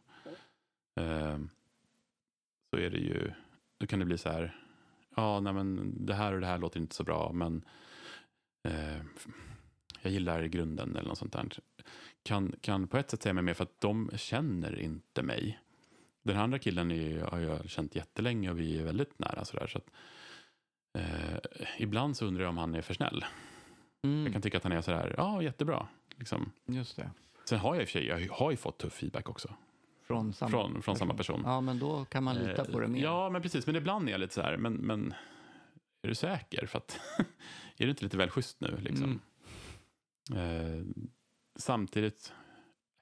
eh, så är det ju, då kan det bli så här, ja, nej men det här och det här låter inte så bra, men eh, jag gillar grunden eller något sånt där kan, kan på ett sätt säga mig mer för att de känner inte mig. Den andra killen är, har jag känt jättelänge och vi är väldigt nära. Sådär, så att, eh, ibland så undrar jag om han är för snäll. Jag Mm. kan tycka att han är sådär, ja jättebra. Liksom. Just det. Sen har jag i och för sig jag har ju fått tuff feedback också. Från samma, Från, från samma person. Ja, men då kan man lita på det mer. Eh, Ja, men precis. Men ibland är jag lite så här, men, men är du säker? För att, är du inte lite väl schysst nu? Liksom? Mm. Eh, samtidigt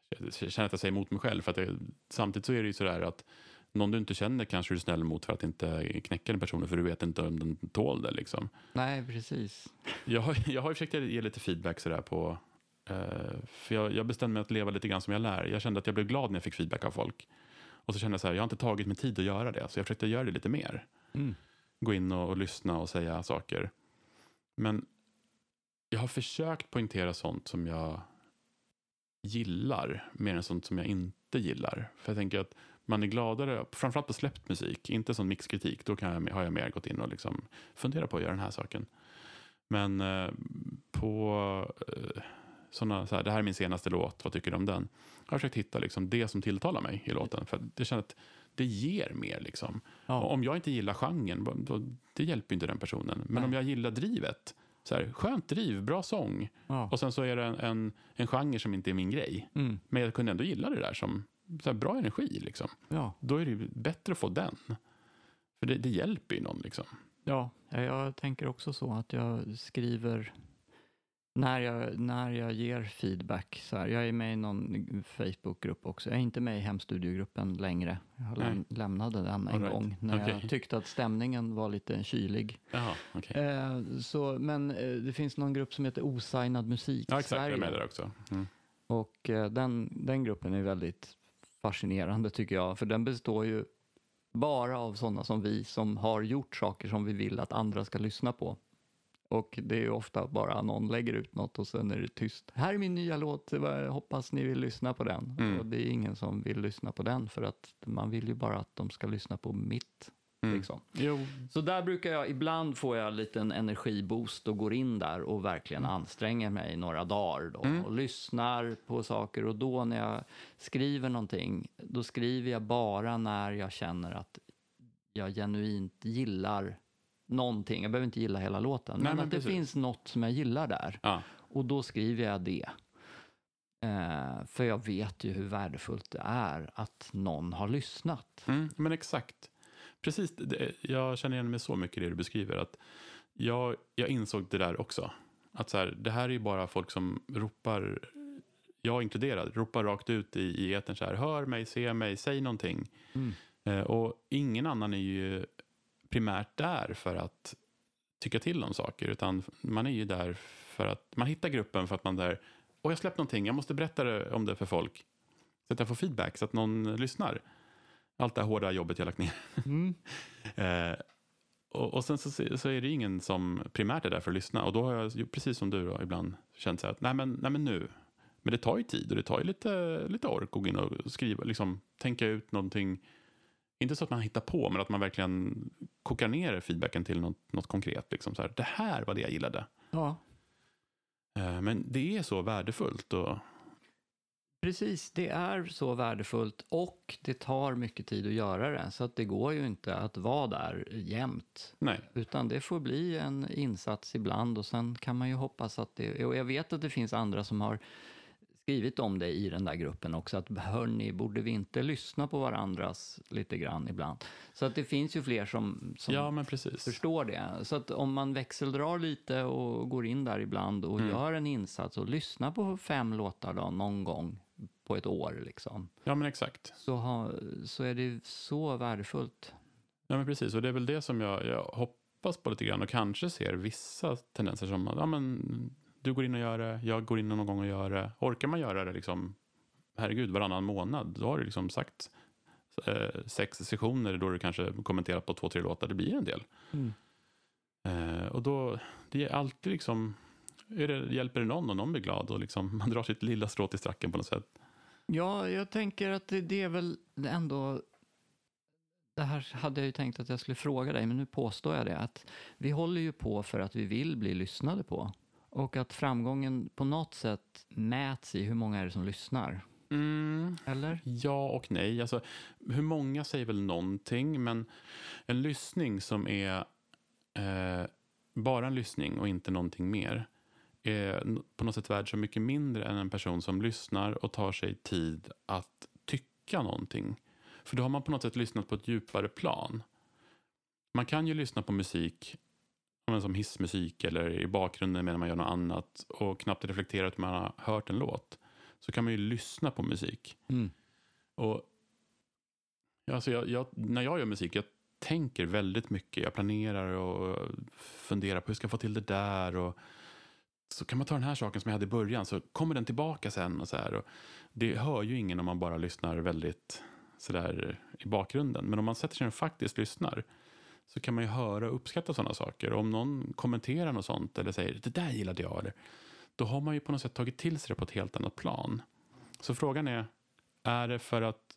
jag känner att jag säger emot mig själv. För att jag, samtidigt så är det ju sådär att någon du inte känner kanske du är snäll mot för att inte knäcka den personen för du vet inte om den tål det. Liksom. Nej, precis. Jag, har, jag har försökt ge lite feedback sådär på eh, för jag, jag bestämde mig att leva lite grann som jag lär. Jag kände att jag blev glad när jag fick feedback av folk. Och så kände jag så här, jag har inte tagit mig tid att göra det. Så jag försökte göra det lite mer. Mm. Gå in och, och lyssna och säga saker. Men jag har försökt poängtera sånt som jag gillar mer än sånt som jag inte gillar. För jag tänker att man är gladare, framförallt på släppt musik, inte som mixkritik. Då kan jag, har jag mer gått in och liksom funderat på att göra den här saken. Men eh, på eh, såna, så här, det här är min senaste låt, vad tycker du om den? Jag har försökt hitta liksom, det som tilltalar mig i låten. För det känns att det ger mer. Liksom. Ja. Om jag inte gillar genren, då, det hjälper inte den personen. Men Nej. om jag gillar drivet, så här, skönt driv, bra sång. Ja. Och sen så är det en, en, en genre som inte är min grej. Mm. Men jag kunde ändå gilla det där som så här, bra energi. Liksom. Ja. Då är det bättre att få den. För det, det hjälper ju någon. Liksom. Ja, jag tänker också så att jag skriver när jag, när jag ger feedback. Så här, jag är med i någon Facebookgrupp också. Jag är inte med i hemstudiogruppen längre. Jag läm, lämnade den en right. gång när Okej. jag tyckte att stämningen var lite kylig. Jaha, okej. Eh, så, men eh, det finns någon grupp som heter Osignad musik Ja, exakt. Jag är Sverige. med där också. Mm. Och eh, den, den gruppen är väldigt fascinerande tycker jag. För den består ju bara av sådana som vi som har gjort saker som vi vill att andra ska lyssna på. Och det är ju ofta bara någon lägger ut något och sen är det tyst. Här är min nya låt, jag hoppas ni vill lyssna på den. Mm. Och det är ingen som vill lyssna på den för att man vill ju bara att de ska lyssna på mitt. Mm. Liksom. Jo, Så där brukar jag, ibland får jag en liten energiboost och går in där och verkligen anstränger mig några dagar då, Mm. och lyssnar på saker. Och då när jag skriver någonting, då skriver jag bara när jag känner att jag genuint gillar någonting. Jag behöver inte gilla hela låten, Nej, men, men att det precis. finns något som jag gillar där. ja. Och då skriver jag det. Eh, för jag vet ju hur värdefullt det är att någon har lyssnat. Mm, men exakt. Precis, det, jag känner igen mig så mycket i det du beskriver. Att jag, jag insåg det där också. Att så här, det här är ju bara folk som ropar, jag inkluderad, ropar rakt ut i, i etern så här, hör mig, se mig, säg någonting. Mm. Eh, och ingen annan är ju primärt där för att tycka till om saker, utan man är ju där för att, man hittar gruppen för att man där, och jag släppt någonting, jag måste berätta det, om det för folk. Så att jag får feedback, så att någon lyssnar. Allt det här hårda jobbet jag lagt ner. Mm. Eh, och, och sen så, så är det ingen som primärt är där för att lyssna. Och då har jag, precis som du då, ibland känt så här att nej men, nej men nu. Men det tar ju tid och det tar ju lite, lite ork att gå in och skriva, liksom tänka ut någonting. Inte så att man hittar på, men att man verkligen kokar ner feedbacken till något, något konkret. Liksom så här, det här var det jag gillade. Ja, Eh, men det är så värdefullt. Och, Precis, det är så värdefullt och det tar mycket tid att göra det. Så att det går ju inte att vara där jämt. Nej. Utan det får bli en insats ibland och sen kan man ju hoppas att det... Och jag vet att det finns andra som har skrivit om det i den där gruppen också. Att hörni, borde vi inte lyssna på varandras lite grann ibland? Så att det finns ju fler som, som Ja, förstår det. Så att om man växeldrar lite och går in där ibland och Mm. gör en insats och lyssnar på fem låtar då, någon gång på ett år liksom, Ja, men exakt. så, ha, så är det så värdefullt. Ja, men precis. Och det är väl det som jag, jag hoppas på lite grann och kanske ser vissa tendenser som ja, men, du går in och gör det, jag går in någon gång och gör det. Orkar man göra det liksom, herregud, varannan månad, då har du liksom sagt eh, sex sessioner då du kanske kommenterat på två, tre låtar, det blir en del. Mm. Eh, och då, det är alltid liksom, är det, hjälper det någon och någon blir glad och liksom, man drar sitt lilla strå till stracken på något sätt. Ja, jag tänker att det, det är väl ändå... Det här hade jag ju tänkt att jag skulle fråga dig, men nu påstår jag det. Att vi håller ju på för att vi vill bli lyssnade på. Och att framgången på något sätt mäts i hur många är det som lyssnar. Mm, Eller? Ja och nej. Alltså, hur många säger väl någonting, men en lyssning som är eh, bara en lyssning och inte någonting mer är på något sätt värd så mycket mindre än en person som lyssnar och tar sig tid att tycka någonting. För då har man på något sätt lyssnat på ett djupare plan. Man kan ju lyssna på musik men som hissmusik eller i bakgrunden medan man gör något annat och knappt reflektera att man har hört en låt. Så kan man ju lyssna på musik. Mm. Och, alltså jag, jag, när jag gör musik, jag tänker väldigt mycket. Jag planerar och funderar på hur ska jag få till det där. Och, så kan man ta den här saken som jag hade i början, så kommer den tillbaka sen. Och så här, och det hör ju ingen om man bara lyssnar väldigt sådär i bakgrunden. Men om man sätter sig och faktiskt lyssnar så kan man ju höra och uppskatta sådana saker. Om någon kommenterar något sånt eller säger det där gillade jag, eller, då har man ju på något sätt tagit till sig det på ett helt annat plan. Så frågan är, är det för att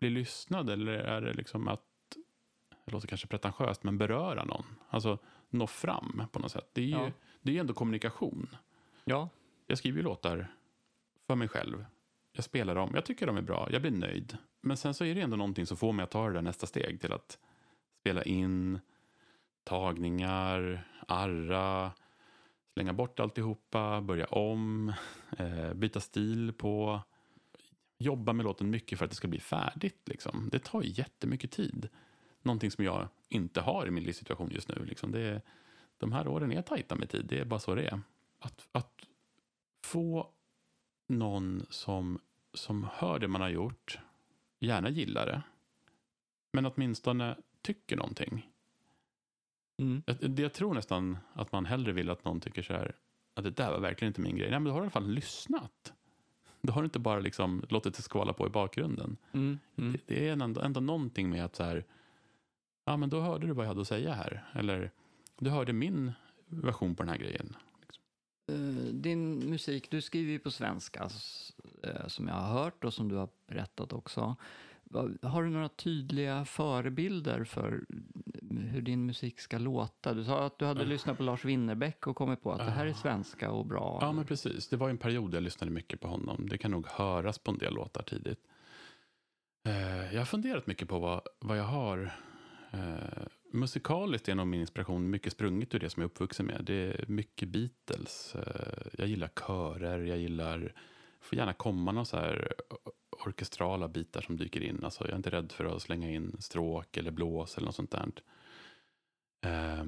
bli lyssnad eller är det liksom att, det låter kanske pretentiöst, men beröra någon? Alltså nå fram på något sätt. Det är ju, Ja. det är ändå kommunikation. Ja. Jag skriver ju låtar för mig själv. Jag spelar dem, jag tycker de är bra, jag blir nöjd. Men sen så är det ändå någonting som får mig att ta det där nästa steg till att spela in tagningar, arra, slänga bort alltihopa, börja om, eh, byta stil på, jobba med låten mycket för att det ska bli färdigt. Liksom. Det tar jättemycket tid. Någonting som jag inte har i min livssituation just nu. Liksom. Det är, de här åren är tajta med tid, det är bara så det är. Att, att få någon som, som hör det man har gjort, gärna gillar det, men åtminstone tycker någonting. Mm. Jag, det- jag tror nästan att man hellre vill att någon tycker så här, att det där var verkligen inte min grej. Nej, men då har du i alla fall lyssnat. Då har du inte bara liksom låtit det skvala på i bakgrunden. Mm. Mm. Det, det är ändå, ändå någonting med att så här, ja men då hörde du vad jag hade att säga här. Eller du hörde min version på den här grejen. Eh, Din musik, du skriver ju på svenska eh, som jag har hört och som du har berättat också. Har du några tydliga förebilder för hur din musik ska låta? Du sa att du hade lyssnat på Lars Winnerbäck och kommit på att det här är svenska och bra. Ja men precis, det var en period jag lyssnade mycket på honom. Det kan nog höras på en del låtar tidigt. Eh, jag har funderat mycket på vad, vad jag har. Eh, musikaliskt är nog min inspiration mycket sprunget ur det som jag är uppvuxen med. Det är mycket Beatles. Eh, jag gillar körer, jag gillar... får gärna komma några så här orkestrala bitar som dyker in. Alltså, jag är inte rädd för att slänga in stråk eller blås eller något sånt där. Eh,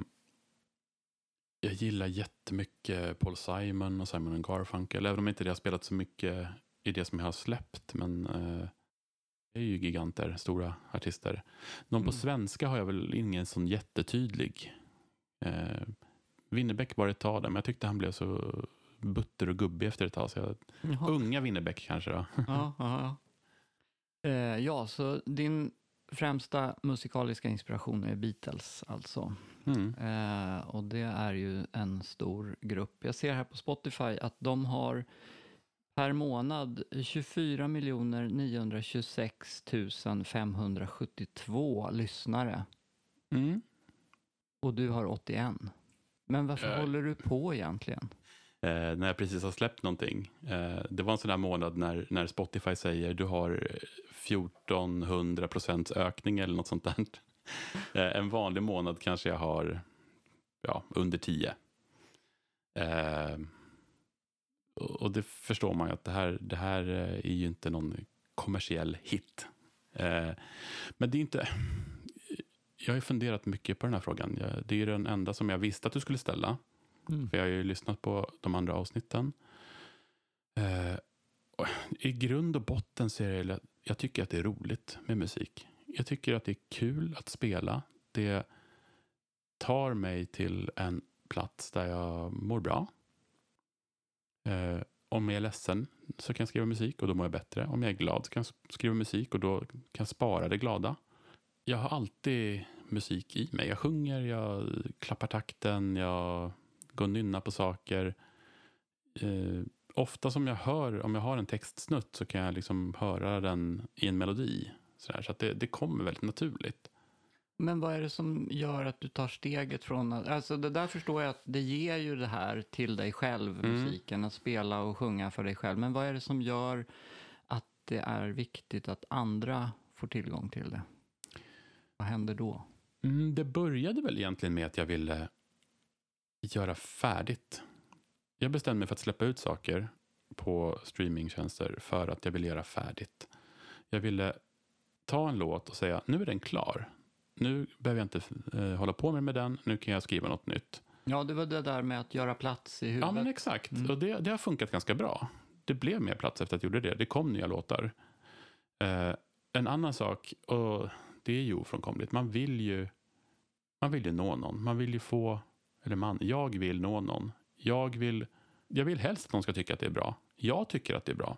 jag gillar jättemycket Paul Simon och Simon Garfunkel. Även om inte det har spelat så mycket i det som jag har släppt. Men eh, det är ju giganter, stora artister. Någon på Mm. svenska har jag väl ingen sån jättetydlig. Eh, Winnerbäck var ett tag där, men jag tyckte han blev så butter och gubbig efter ett tag. Så jag, Jaha. unga Winnerbäck kanske då. Ja, ja, ja. Eh, ja, så din främsta musikaliska inspiration är Beatles alltså. Mm. Eh, och det är ju en stor grupp. Jag ser här på Spotify att de har per månad 24 926 572 lyssnare Mm. och du har 81. Men varför Eh. håller du på egentligen? Eh, när jag precis har släppt någonting. Eh, det var en sån där månad när, när Spotify säger du har 1400 procents ökning eller något sånt där. Eh, en vanlig månad kanske jag har ja, under 10. Eh, och det förstår man ju att det här, det här eh, är ju inte någon kommersiell hit. Eh, men det är inte... Jag har funderat mycket på den här frågan. Det är den enda som jag visste att du skulle ställa. Mm. För jag har ju lyssnat på de andra avsnitten. Eh, I grund och botten så är det, jag tycker att det är roligt med musik. Jag tycker att det är kul att spela. Det tar mig till en plats där jag mår bra. Eh, om jag är ledsen så kan jag skriva musik och då mår jag bättre. Om jag är glad så kan jag skriva musik och då kan jag spara det glada. Jag har alltid musik i mig. Jag sjunger, jag klappar takten, jag går och nynnar på saker. Eh, ofta som jag hör, om jag har en textsnutt så kan jag liksom höra den i en melodi. Så, där, så att det, det kommer väldigt naturligt. Men vad är det som gör att du tar steget från att, alltså det där förstår jag att det ger ju det här till dig själv, mm. musiken, att spela och sjunga för dig själv. Men vad är det som gör att det är viktigt att andra får tillgång till det? Vad händer då? Mm, det började väl egentligen med att jag ville göra färdigt. Jag bestämde mig för att släppa ut saker på streamingtjänster för att jag ville göra färdigt. Jag ville ta en låt och säga nu är den klar nu behöver jag inte eh, hålla på med den, nu kan jag skriva något nytt. Ja, det var det där med att göra plats i huvudet. Ja, men exakt. Mm. Och det, det har funkat ganska bra. Det blev mer plats efter att jag gjorde det. Det kom nya låtar. Eh, en annan sak, och det är ju ofrånkomligt, man vill ju, man vill ju nå någon. Man vill ju få, eller man, jag vill nå någon. Jag vill, jag vill helst att någon ska tycka att det är bra. Jag tycker att det är bra.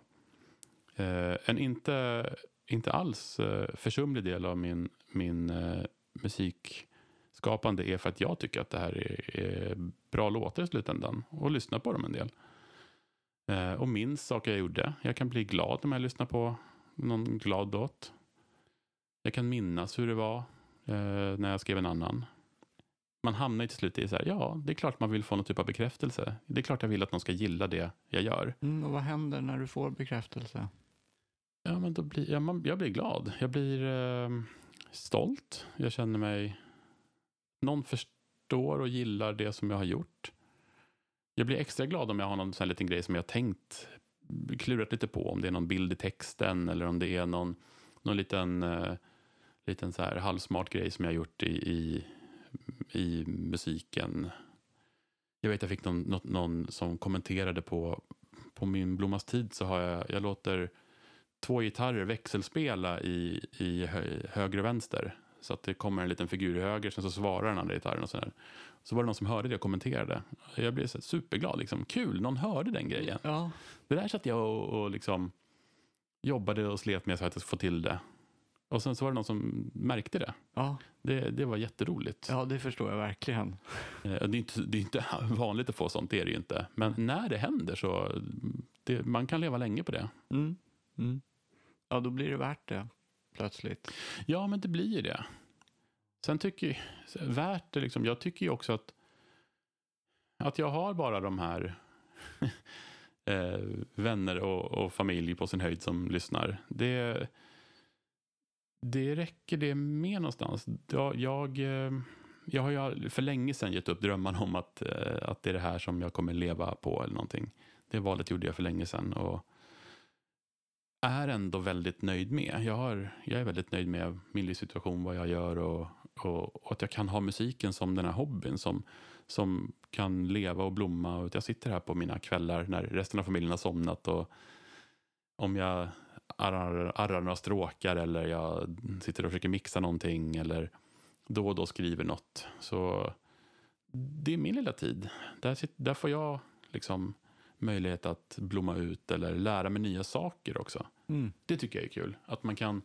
Eh, en inte, inte alls eh, försumlig del av min, min eh, musikskapande är för att jag tycker att det här är, är bra låtar i slutändan och lyssnar på dem en del. Eh, och minns saker jag gjorde. Jag kan bli glad när jag lyssnar på någon glad låt. Jag kan minnas hur det var eh, när jag skrev en annan. Man hamnar ju till slut i så här, ja, det är klart man vill få någon typ av bekräftelse. Det är klart jag vill att någon ska gilla det jag gör. Mm, och vad händer när du får bekräftelse? Ja, men då blir, ja, man, jag blir glad. Jag blir eh, stolt. Jag känner mig... Någon förstår och gillar det som jag har gjort. Jag blir extra glad om jag har någon sån här liten grej som jag har tänkt, klurat lite på. Om det är någon bild i texten eller om det är någon, någon liten, uh, liten så här halvsmart grej som jag har gjort i, i, i musiken. Jag vet jag fick någon, någon, någon som kommenterade på, på min Blommas tid så har jag, jag låter två gitarrer växelspela i, i höger och vänster. Så att det kommer en liten figur i höger, sen så svarar den andra gitarren och sådär. Så var det någon som hörde det och kommenterade. Jag blev så superglad. Liksom. Kul, någon hörde den grejen. Ja. Det där satt jag och, och liksom jobbade och slet med så att jag få till det. Och sen så var det någon som märkte det. Ja. Det, det var jätteroligt. Ja, det förstår jag verkligen. Eh, det är, inte, det är inte vanligt att få sånt, det är det ju inte. Men när det händer så, det, man kan leva länge på det. Mm. Mm. Ja, då blir det värt det plötsligt. Ja, men det blir ju det. Sen tycker jag, värt det liksom, jag tycker ju också att, att jag har bara de här eh, vänner och, och, familj på sin höjd som lyssnar. Det, det räcker det med någonstans. Jag, jag, jag har ju för länge sedan gett upp drömmarna om att, eh, att det är det här som jag kommer leva på eller någonting. Det valet gjorde jag för länge sedan. Och, är ändå väldigt nöjd med. Jag, har, jag är väldigt nöjd med min livssituation, vad jag gör och, och, och, att jag kan ha musiken som den här hobbyn som, som kan leva och blomma. Och att jag sitter här på mina kvällar när resten av familjen har somnat och om jag arrar, arrar några stråkar eller jag sitter och försöker mixa någonting eller då och då skriver något. Så det är min lilla tid. Där, där får jag liksom möjlighet att blomma ut eller lära mig nya saker också. Mm. Det tycker jag är kul. Att man kan...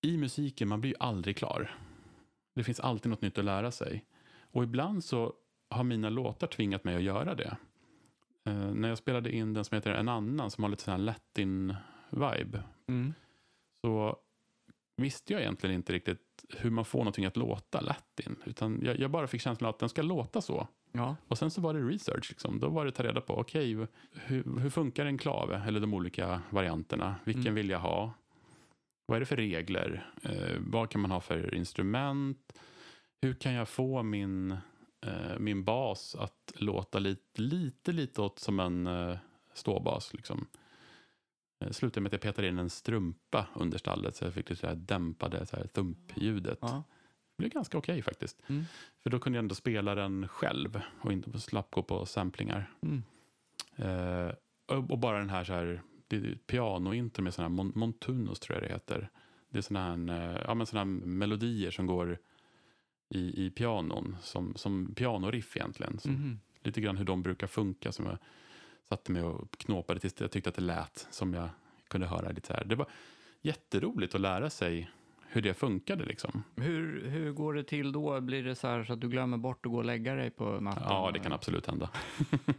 I musiken, man blir ju aldrig klar. Det finns alltid något nytt att lära sig. Och ibland så har mina låtar tvingat mig att göra det. Uh, när jag spelade in den som heter En annan, som har lite sån här latin-vibe. Mm. Så visste jag egentligen inte riktigt hur man får någonting att låta latin. Utan jag, jag bara fick känslan att den ska låta så. Ja. Och sen så var det research. Liksom. Då var det att ta reda på, okej, hur, hur funkar en klave? Eller de olika varianterna. Vilken Mm. vill jag ha? Vad är det för regler? Eh, vad kan man ha för instrument? Hur kan jag få min, eh, min bas att låta lite, lite, lite åt som en eh, ståbas? Liksom. Eh, slutade med att jag petade in en strumpa under stallet så jag fick här dämpade så här thumpljudet. ja. Det blev ganska okej faktiskt. Mm. För då kunde jag ändå spela den själv och inte slapp gå på samplingar. Mm. Eh, och, och bara den här, så här det är ett pianointro med sådana här mon, montunos tror jag det heter. Det är sådana här, eh, ja, men såna melodier som går i, i pianon, som, som pianoriff egentligen. Som, Mhm. Lite grann hur de brukar funka som jag satte mig och knåpade tills jag tyckte att det lät som jag kunde höra lite så här. Det var jätteroligt att lära sig hur det funkade liksom. Hur, hur går det till då? Blir det så här så att du glömmer bort att gå och lägga dig på natten? Ja, det kan absolut hända.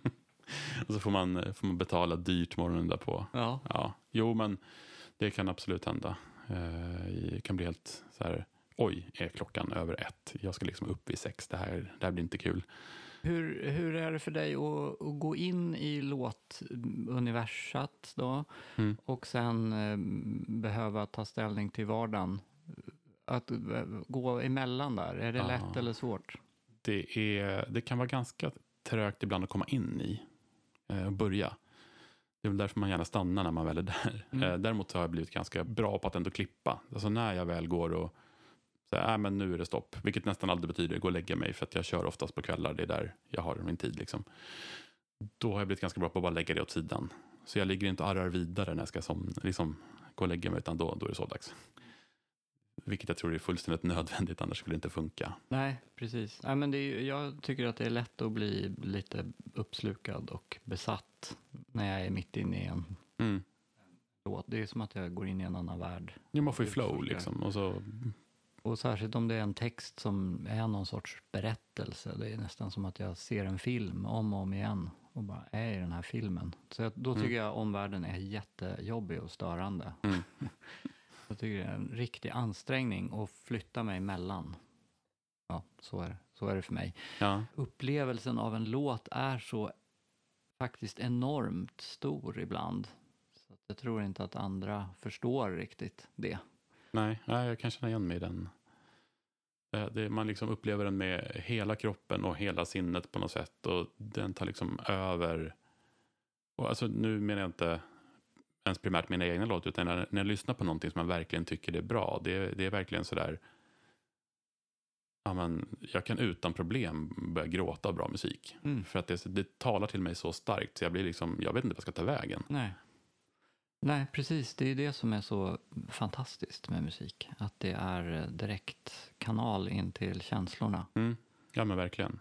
och så får man, får man betala dyrt morgonen därpå. Ja. Ja, jo, men det kan absolut hända. Eh, Det kan bli helt så här, oj, är klockan över ett? Jag ska liksom upp vid sex, det här, det här blir inte kul. Hur, hur är det för dig att, att gå in i låtuniversat då Mm. och sen eh, behöva ta ställning till vardagen? Att eh, gå emellan där, är det Ja. lätt eller svårt? Det, är, det kan vara ganska trögt ibland att komma in i eh, och börja. Det är väl därför man gärna stannar när man väl är där. Mm. Eh, Däremot har jag blivit ganska bra på att ändå klippa. Alltså när jag väl går och äh, men nu är det stopp. Vilket nästan aldrig betyder gå och lägga mig för att jag kör oftast på kvällar. Det är där jag har min tid. Liksom. Då har jag blivit ganska bra på att bara lägga det åt sidan. Så jag ligger inte och arrar vidare när jag ska som, liksom, gå och lägga mig utan då, då är det så dags. Vilket jag tror är fullständigt nödvändigt annars skulle det inte funka. Nej, precis. Nej, men det är, jag tycker att det är lätt att bli lite uppslukad och besatt när jag är mitt inne i en Mm. låt. Det är som att jag går in i en annan värld. Ja, man får ju flow liksom. Och så, Och särskilt om det är en text som är någon sorts berättelse. Det är nästan som att jag ser en film om och om igen och bara är i den här filmen. Så jag, då tycker jag omvärlden är jättejobbig och störande. Mm. jag tycker det är en riktig ansträngning att flytta mig mellan. Ja, så är, så är det för mig. ja. Upplevelsen av en låt är så faktiskt enormt stor ibland. Så jag tror inte att andra förstår riktigt det. Nej, nej, jag kan känna igen mig i den. Eh, Det, man liksom upplever den med hela kroppen och hela sinnet på något sätt. Och den tar liksom över. Och alltså, nu menar jag inte ens primärt mina egna låtar, utan när, när jag lyssnar på någonting som man verkligen tycker är bra. Det, det är verkligen sådär. Ja, men jag kan utan problem börja gråta av bra musik. Mm. För att det, det talar till mig så starkt så jag blir liksom, jag vet inte vad jag ska ta vägen. Nej. Nej, precis. Det är det som är så fantastiskt med musik. Att det är eh, direkt kanal in till känslorna. Mm. Ja men verkligen.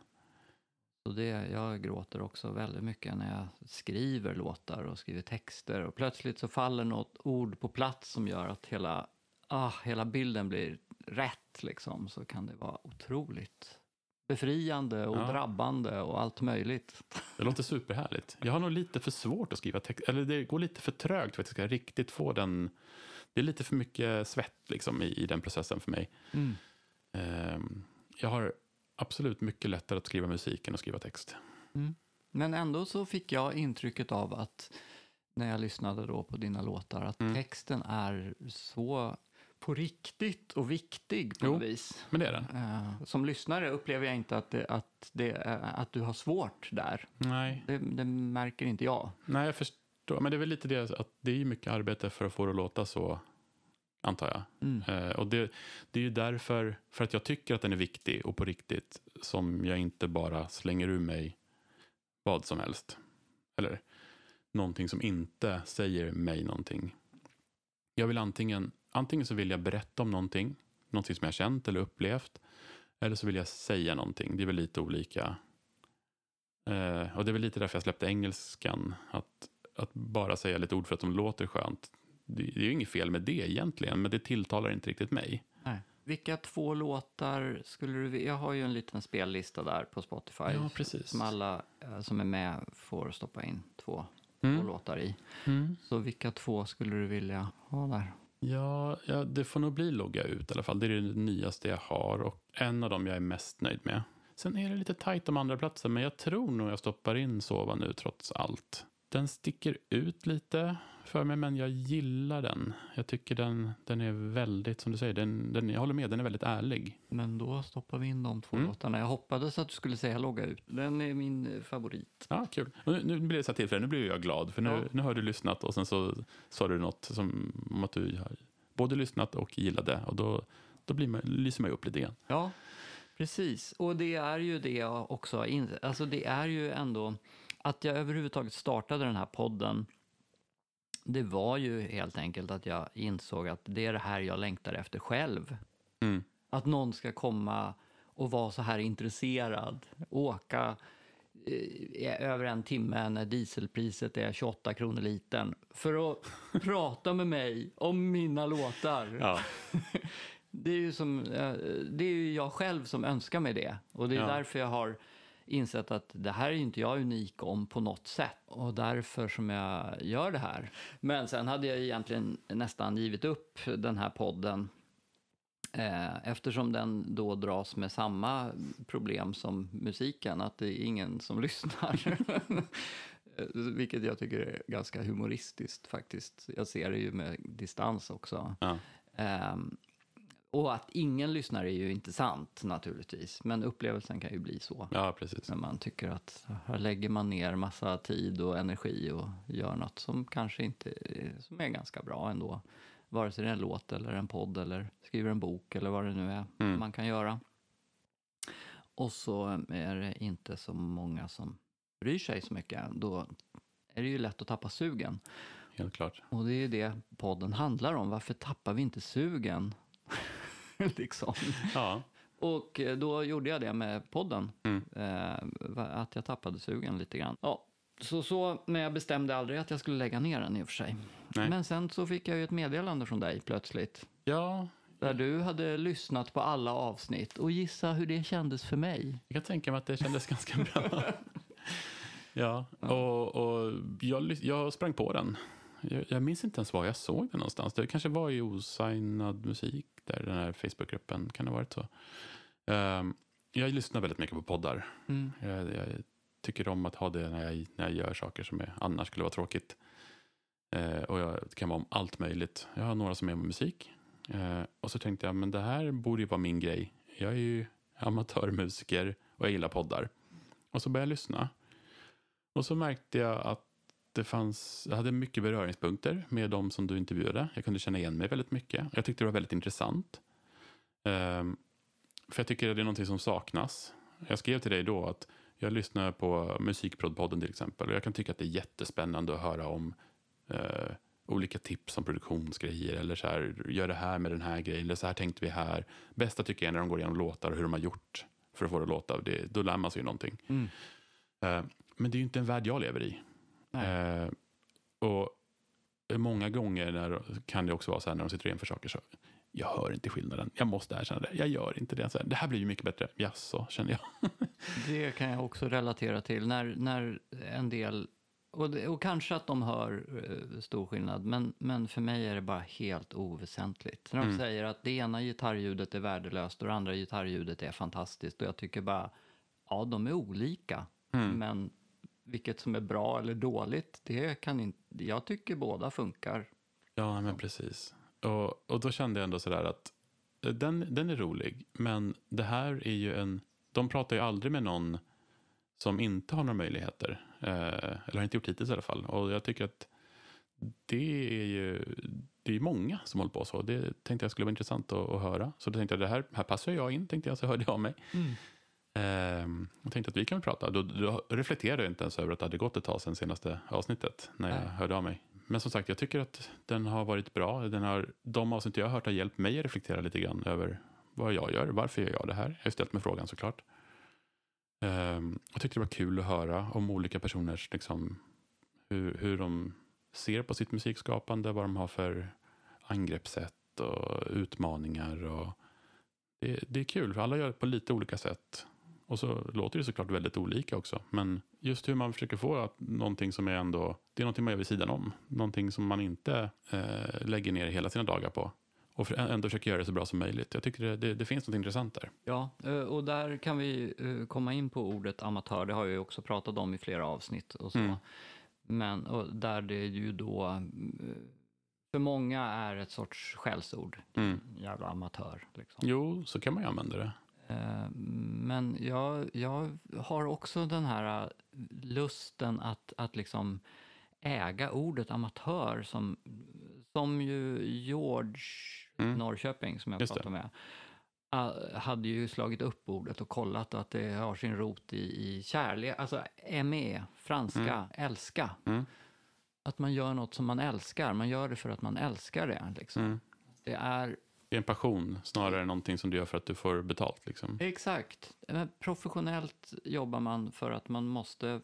Så det, jag gråter också väldigt mycket när jag skriver låtar och skriver texter. Och plötsligt så faller något ord på plats som gör att hela, ah, hela bilden blir rätt. Liksom. Så kan det vara otroligt befriande och Ja. drabbande och allt möjligt. Det låter superhärligt. Jag har nog lite för svårt att skriva text. Eller det går lite för trögt för att jag ska riktigt få den. Det är lite för mycket svett liksom i, i den processen för mig. Mm. Ehm, jag har absolut mycket lättare att skriva musik än att skriva text. Men ändå så fick jag intrycket av att när jag lyssnade då på dina låtar att Mm. texten är så på riktigt och viktig på Jo. något vis. Men det är den. Eh, som lyssnare upplever jag inte att, det, att, det, är- att du har svårt där. Nej, Det, det märker inte jag. nej, jag förstår. Men det är väl lite det att det är mycket arbete för att få det att låta så, antar jag. Mm. Eh, och det, det är ju därför, för att jag tycker att den är viktig och på riktigt, som jag inte bara slänger ur mig vad som helst. Eller någonting som inte säger mig någonting. Jag vill antingen, antingen så vill jag berätta om någonting, någonting som jag känt eller upplevt, eller så vill jag säga någonting. Det är väl lite olika. Eh, och det är väl lite därför jag släppte engelskan, att, att bara säga lite ord för att de låter skönt. Det, det är ju inget fel med det egentligen, men det tilltalar inte riktigt mig. Nej. Vilka två låtar skulle du vilja... Jag har ju en liten spellista där på Spotify. Ja. Som alla eh, som är med får stoppa in två, två Mm. låtar i. Mm. Så vilka två skulle du vilja ha där? Ja, ja, det får nog bli logga ut i alla fall. Det är det nyaste jag har och en av dem jag är mest nöjd med. Sen är det lite tajt om andra platser, men jag tror nog jag stoppar in Sova nu trots allt. Den sticker ut lite för mig, men jag gillar den. Jag tycker den, den är väldigt, som du säger, den, den, jag håller med, den är väldigt ärlig. Men då stoppar vi in de två Mm. låtarna. Jag hoppades att du skulle säga logga ut. Den är min eh, favorit. Ja, kul. Och nu, nu blir det så här tillfälle, nu blir jag glad, för nu, Ja. nu har du lyssnat och sen så sa du något som, om att du har både lyssnat och gillade och då, då blir man, lyser man ju upp lite grann. Ja, precis. Och det är ju det jag också har insett. Alltså det är ju ändå att jag överhuvudtaget startade den här podden. Det var ju helt enkelt att jag insåg att det är det här jag längtar efter själv. Mm. Att någon ska komma och vara så här intresserad. Åka eh, över en timme när dieselpriset är 28 kronor litern för att prata med mig om mina låtar. Ja, Det är, ju som, eh, det är ju jag själv som önskar mig det. Och det är Ja. därför jag har insett att det här är inte jag unik om på något sätt. Och därför som jag gör det här. Men sen hade jag egentligen nästan givit upp den här podden. Eh, eftersom den då dras med samma problem som musiken, att det är ingen som lyssnar. Vilket jag tycker är ganska humoristiskt faktiskt. Jag ser det ju med distans också. ja. Ehm, och att ingen lyssnar är ju inte sant naturligtvis, men upplevelsen kan ju bli så. ja precis. När man tycker att här lägger man ner massa tid och energi och gör något som kanske inte som är ganska bra ändå. Vare sig det är en låt eller en podd eller skriver en bok eller vad det nu är Mm. man kan göra. Och så är det inte så många som bryr sig så mycket. Då är det ju lätt att tappa sugen. Helt klart. Och det är ju det podden handlar om. Varför tappar vi inte sugen? liksom. Ja, Och eh, då gjorde jag det med podden. Mm. Eh, att jag tappade sugen lite grann. Ja, så, så, men jag bestämde aldrig att jag skulle lägga ner den i och för sig. Nej. Men sen så fick jag ju ett meddelande från dig plötsligt. ja Där du hade lyssnat på alla avsnitt. Och gissa hur det kändes för mig. jag kan tänka mig att det kändes ganska bra. Ja, och, och jag, jag sprang på den. Jag, jag minns inte ens var jag såg den någonstans. Det kanske var i osignad musik, där den här Facebookgruppen. Kan det ha varit så? Ehm, jag lyssnar väldigt mycket på poddar. Mm. Jag, jag tycker om att ha det när jag, när jag gör saker som är, annars skulle vara tråkigt. Eh, och jag, det kan vara om allt möjligt. Jag har några som är med musik. Eh, och så tänkte jag, men det här borde ju vara min grej. Jag är ju amatörmusiker och jag gillar poddar. Och så började jag lyssna. Och så märkte jag att det fanns, jag hade mycket beröringspunkter med de som du intervjuade. Jag kunde känna igen mig väldigt mycket. Jag tyckte det var väldigt intressant. Ehm, för jag tycker att det är någonting som saknas. Jag skrev till dig då att jag lyssnar på Musikprodpodden till exempel. Och jag kan tycka att det är jättespännande att höra om eh, olika tips om produktionsgrejer. Eller så här, gör det här med den här grejen. Eller så här tänkte vi här. Bästa tycker jag är när de går igenom låtar och hur de har gjort för att få det att låta. Det, då lär man sig ju någonting. Mm. Eh, men det är ju inte en värld jag lever i. Eh, och många gånger när, kan det också vara så här när de sitter och jämför saker så jag hör inte skillnaden. Jag måste erkänna det. Jag gör inte det. Så här, det här blir ju mycket bättre. Jaså, känner jag. Det kan jag också relatera till. När, när en del, och, det, och kanske att de hör eh, stor skillnad, men, men för mig är det bara helt oväsentligt. När de Mm. säger att det ena gitarrljudet är värdelöst och det andra gitarrljudet är fantastiskt. Och jag tycker bara, ja de är olika. Mm. Men vilket som är bra eller dåligt, det kan inte, jag tycker båda funkar. Ja, men precis. Och, och då kände jag ändå sådär att eh, den, den är rolig, men det här är ju en... De pratar ju aldrig med någon som inte har några möjligheter. Eh, eller har inte gjort hittills i alla fall. Och jag tycker att det är ju det är många som håller på så. Det tänkte jag skulle vara intressant att, att höra. Så då tänkte jag, det här, här passar jag in, tänkte jag, så hörde jag av mig. Ehm, jag tänkte att vi kan prata. Då, då reflekterade jag inte ens över att det hade gått ett tag sedan senaste avsnittet när jag Nej. hörde av mig. Men som sagt, jag tycker att den har varit bra. Den har, de avsnitt jag har hört har hjälpt mig att reflektera lite grann över vad jag gör. Varför gör jag det här? Jag har ställt mig frågan såklart. Ehm, jag tyckte det var kul att höra om olika personers, liksom, hur, hur de ser på sitt musikskapande, vad de har för angreppssätt och utmaningar. Och det, det är kul, för alla gör det på lite olika sätt. Och så låter det såklart väldigt olika också. Men just hur man försöker få att någonting som är ändå, det är någonting man gör vid sidan om. Någonting som man inte eh, lägger ner hela sina dagar på. Och för, ändå försöker göra det så bra som möjligt. Jag tycker det, det, det finns något intressant där. Ja, eh, och där kan vi eh, komma in på ordet amatör. Det har jag ju också pratat om i flera avsnitt och så. Mm. Men och där det ju då eh, för många är ett sorts skällsord. Mm. Jävla amatör. Liksom. Jo, så kan man ju använda det. Eh, Men jag, jag har också den här eh, lusten att, att liksom äga ordet amatör som, som ju George Mm. Norrköping, som jag Just pratade med, eh, hade ju slagit upp ordet och kollat att det har sin rot i, i kärlek, alltså ME, franska, älska. Mm. Att man gör något som man älskar, man gör det för att man älskar det. Liksom. Mm. Det är Det är en passion snarare än någonting som du gör för att du får betalt. Liksom. Exakt. Men professionellt jobbar man för att man måste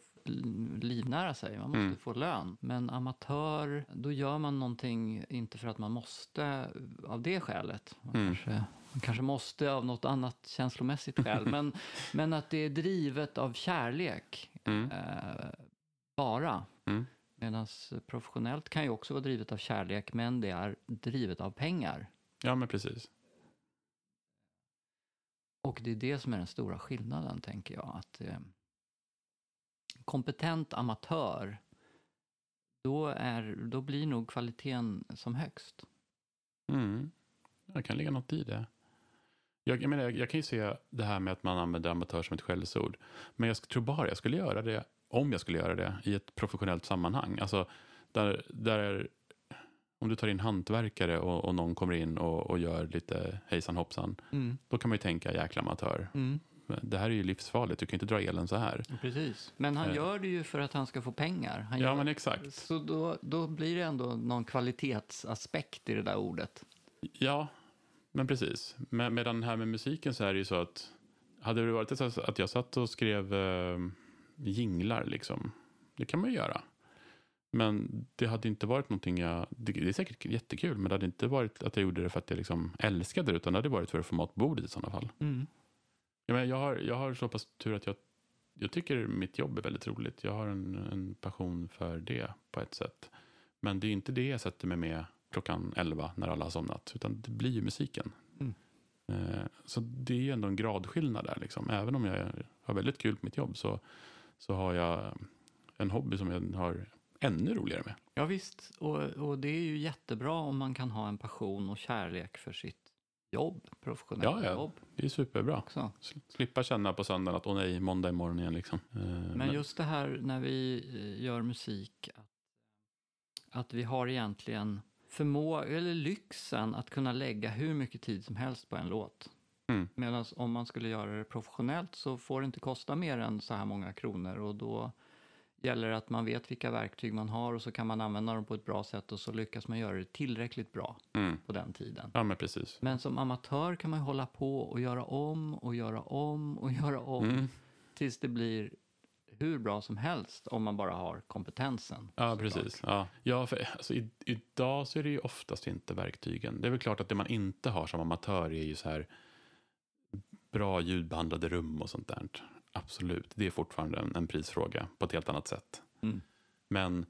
livnära sig, man måste Mm. få lön. Men amatör, då gör man någonting inte för att man måste av det skälet. Man, Mm. kanske, man kanske måste av något annat känslomässigt skäl. men, men att det är drivet av kärlek Mm. eh, bara. Mm. Medan professionellt kan ju också vara drivet av kärlek, men det är drivet av pengar. Ja, men precis. Och det är det som är den stora skillnaden, tänker jag. Att eh, kompetent amatör, då, är, då blir nog kvaliteten som högst. Mm. Det kan ligga något i det. Jag, jag, menar, jag, jag kan ju se det här med att man använder amatör som ett skällsord. Men jag tror bara jag skulle göra det, om jag skulle göra det, i ett professionellt sammanhang. Alltså, där, där, om du tar in hantverkare och, och någon kommer in och, och gör lite hejsan hoppsan, då kan man ju tänka jäkla amatör. Men Det här är ju livsfarligt, du kan inte dra elen så här. Precis. Men han Eh. gör det ju för att han ska få pengar. Han Ja, gör, men exakt. Så då, då blir det ändå någon kvalitetsaspekt i det där ordet. Ja, men precis. Med, medan här med musiken så är det ju så att hade det varit så att jag satt och skrev eh, jinglar liksom, det kan man ju göra. Men det hade inte varit någonting jag, det, det är säkert jättekul, men det hade inte varit att jag gjorde det för att jag liksom älskade det, utan det hade varit för att få mat på bordet i sådana fall. Jag, menar, jag, har, jag har så pass tur att jag, jag tycker mitt jobb är väldigt roligt. Jag har en, en passion för det på ett sätt. Men det är inte det jag sätter mig med klockan 11 när alla har somnat, utan det blir ju musiken. Mm. Eh, så det är ju ändå en gradskillnad där. Liksom. Även om jag har väldigt kul på mitt jobb så, så har jag en hobby som jag har ännu roligare med. Ja, visst. Och, och det är ju jättebra om man kan ha en passion och kärlek för sitt jobb, professionella Ja, ja. jobb Det är superbra. också. Sl- Slippa känna på söndagen att åh nej, måndag imorgon igen. Liksom. Eh, Men just det här när vi eh, gör musik, att, att vi har egentligen förmå eller lyxen att kunna lägga hur mycket tid som helst på en låt. Mm. Medan om man skulle göra det professionellt så får det inte kosta mer än så här många kronor och då gäller att man vet vilka verktyg man har och så kan man använda dem på ett bra sätt och så lyckas man göra det tillräckligt bra Mm. på den tiden. Ja, men precis. Men som amatör kan man ju hålla på och göra om och göra om och göra om Mm. tills det blir hur bra som helst om man bara har kompetensen. Ja, precis. Ja, ja för, alltså, i, idag så är det ju oftast inte verktygen. Det är väl klart att det man inte har som amatör är ju så här bra ljudbehandlade rum och sånt där. Absolut, det är fortfarande en, en prisfråga på ett helt annat sätt. Mm. Men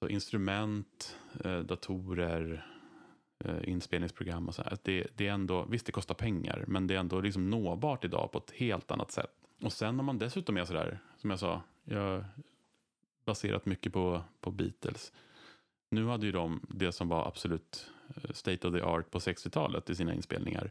alltså, instrument, eh, datorer, eh, inspelningsprogram och så här, det, det är ändå, visst det kostar pengar, men det är ändå liksom nåbart idag på ett helt annat sätt. Och sen om man dessutom är sådär, som jag sa, jag baserat mycket på, på Beatles. Nu hade ju de det som var absolut eh, state of the art på 60-talet i sina inspelningar.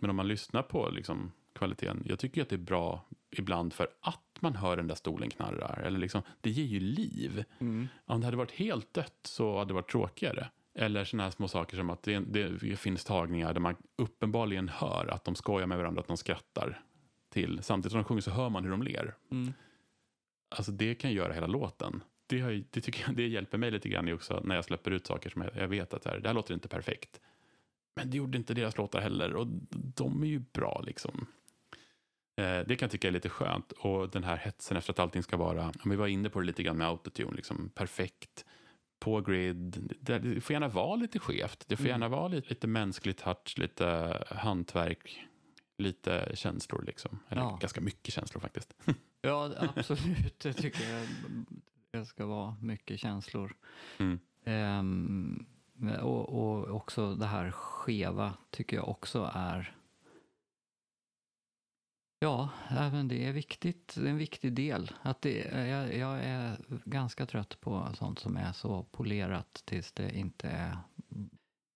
Men om man lyssnar på liksom, kvaliteten, jag tycker att det är bra ibland för att man hör den där stolen knarra. Eller liksom, det ger ju liv. Mm. Om det hade varit helt dött så hade det varit tråkigare. Eller sådana här små saker som att det, det finns tagningar där man uppenbarligen hör att de skojar med varandra, att de skrattar till. Samtidigt som de sjunger så hör man hur de ler. Mm. Alltså det kan göra hela låten. Det, har, det, tycker jag, det hjälper mig lite grann också när jag släpper ut saker som jag, jag vet att det här, det här låter inte perfekt. Men det gjorde inte deras låtar heller och de är ju bra liksom. Eh, det kan jag tycka är lite skönt och den här hetsen efter att allting ska vara, om vi var inne på det lite grann med autotune, liksom perfekt, på grid, det, får gärna vara lite skevt, det får Mm. gärna vara lite, lite mänsklig touch, lite hantverk, lite känslor liksom. Eller Ja. ganska mycket känslor faktiskt. Ja, absolut. Det tycker jag det ska vara mycket känslor. Mm. Ehm, och, och också det här skeva tycker jag också är... Ja, även det är viktigt. Det är en viktig del. Att det, jag, jag är ganska trött på sånt som är så polerat tills det inte är...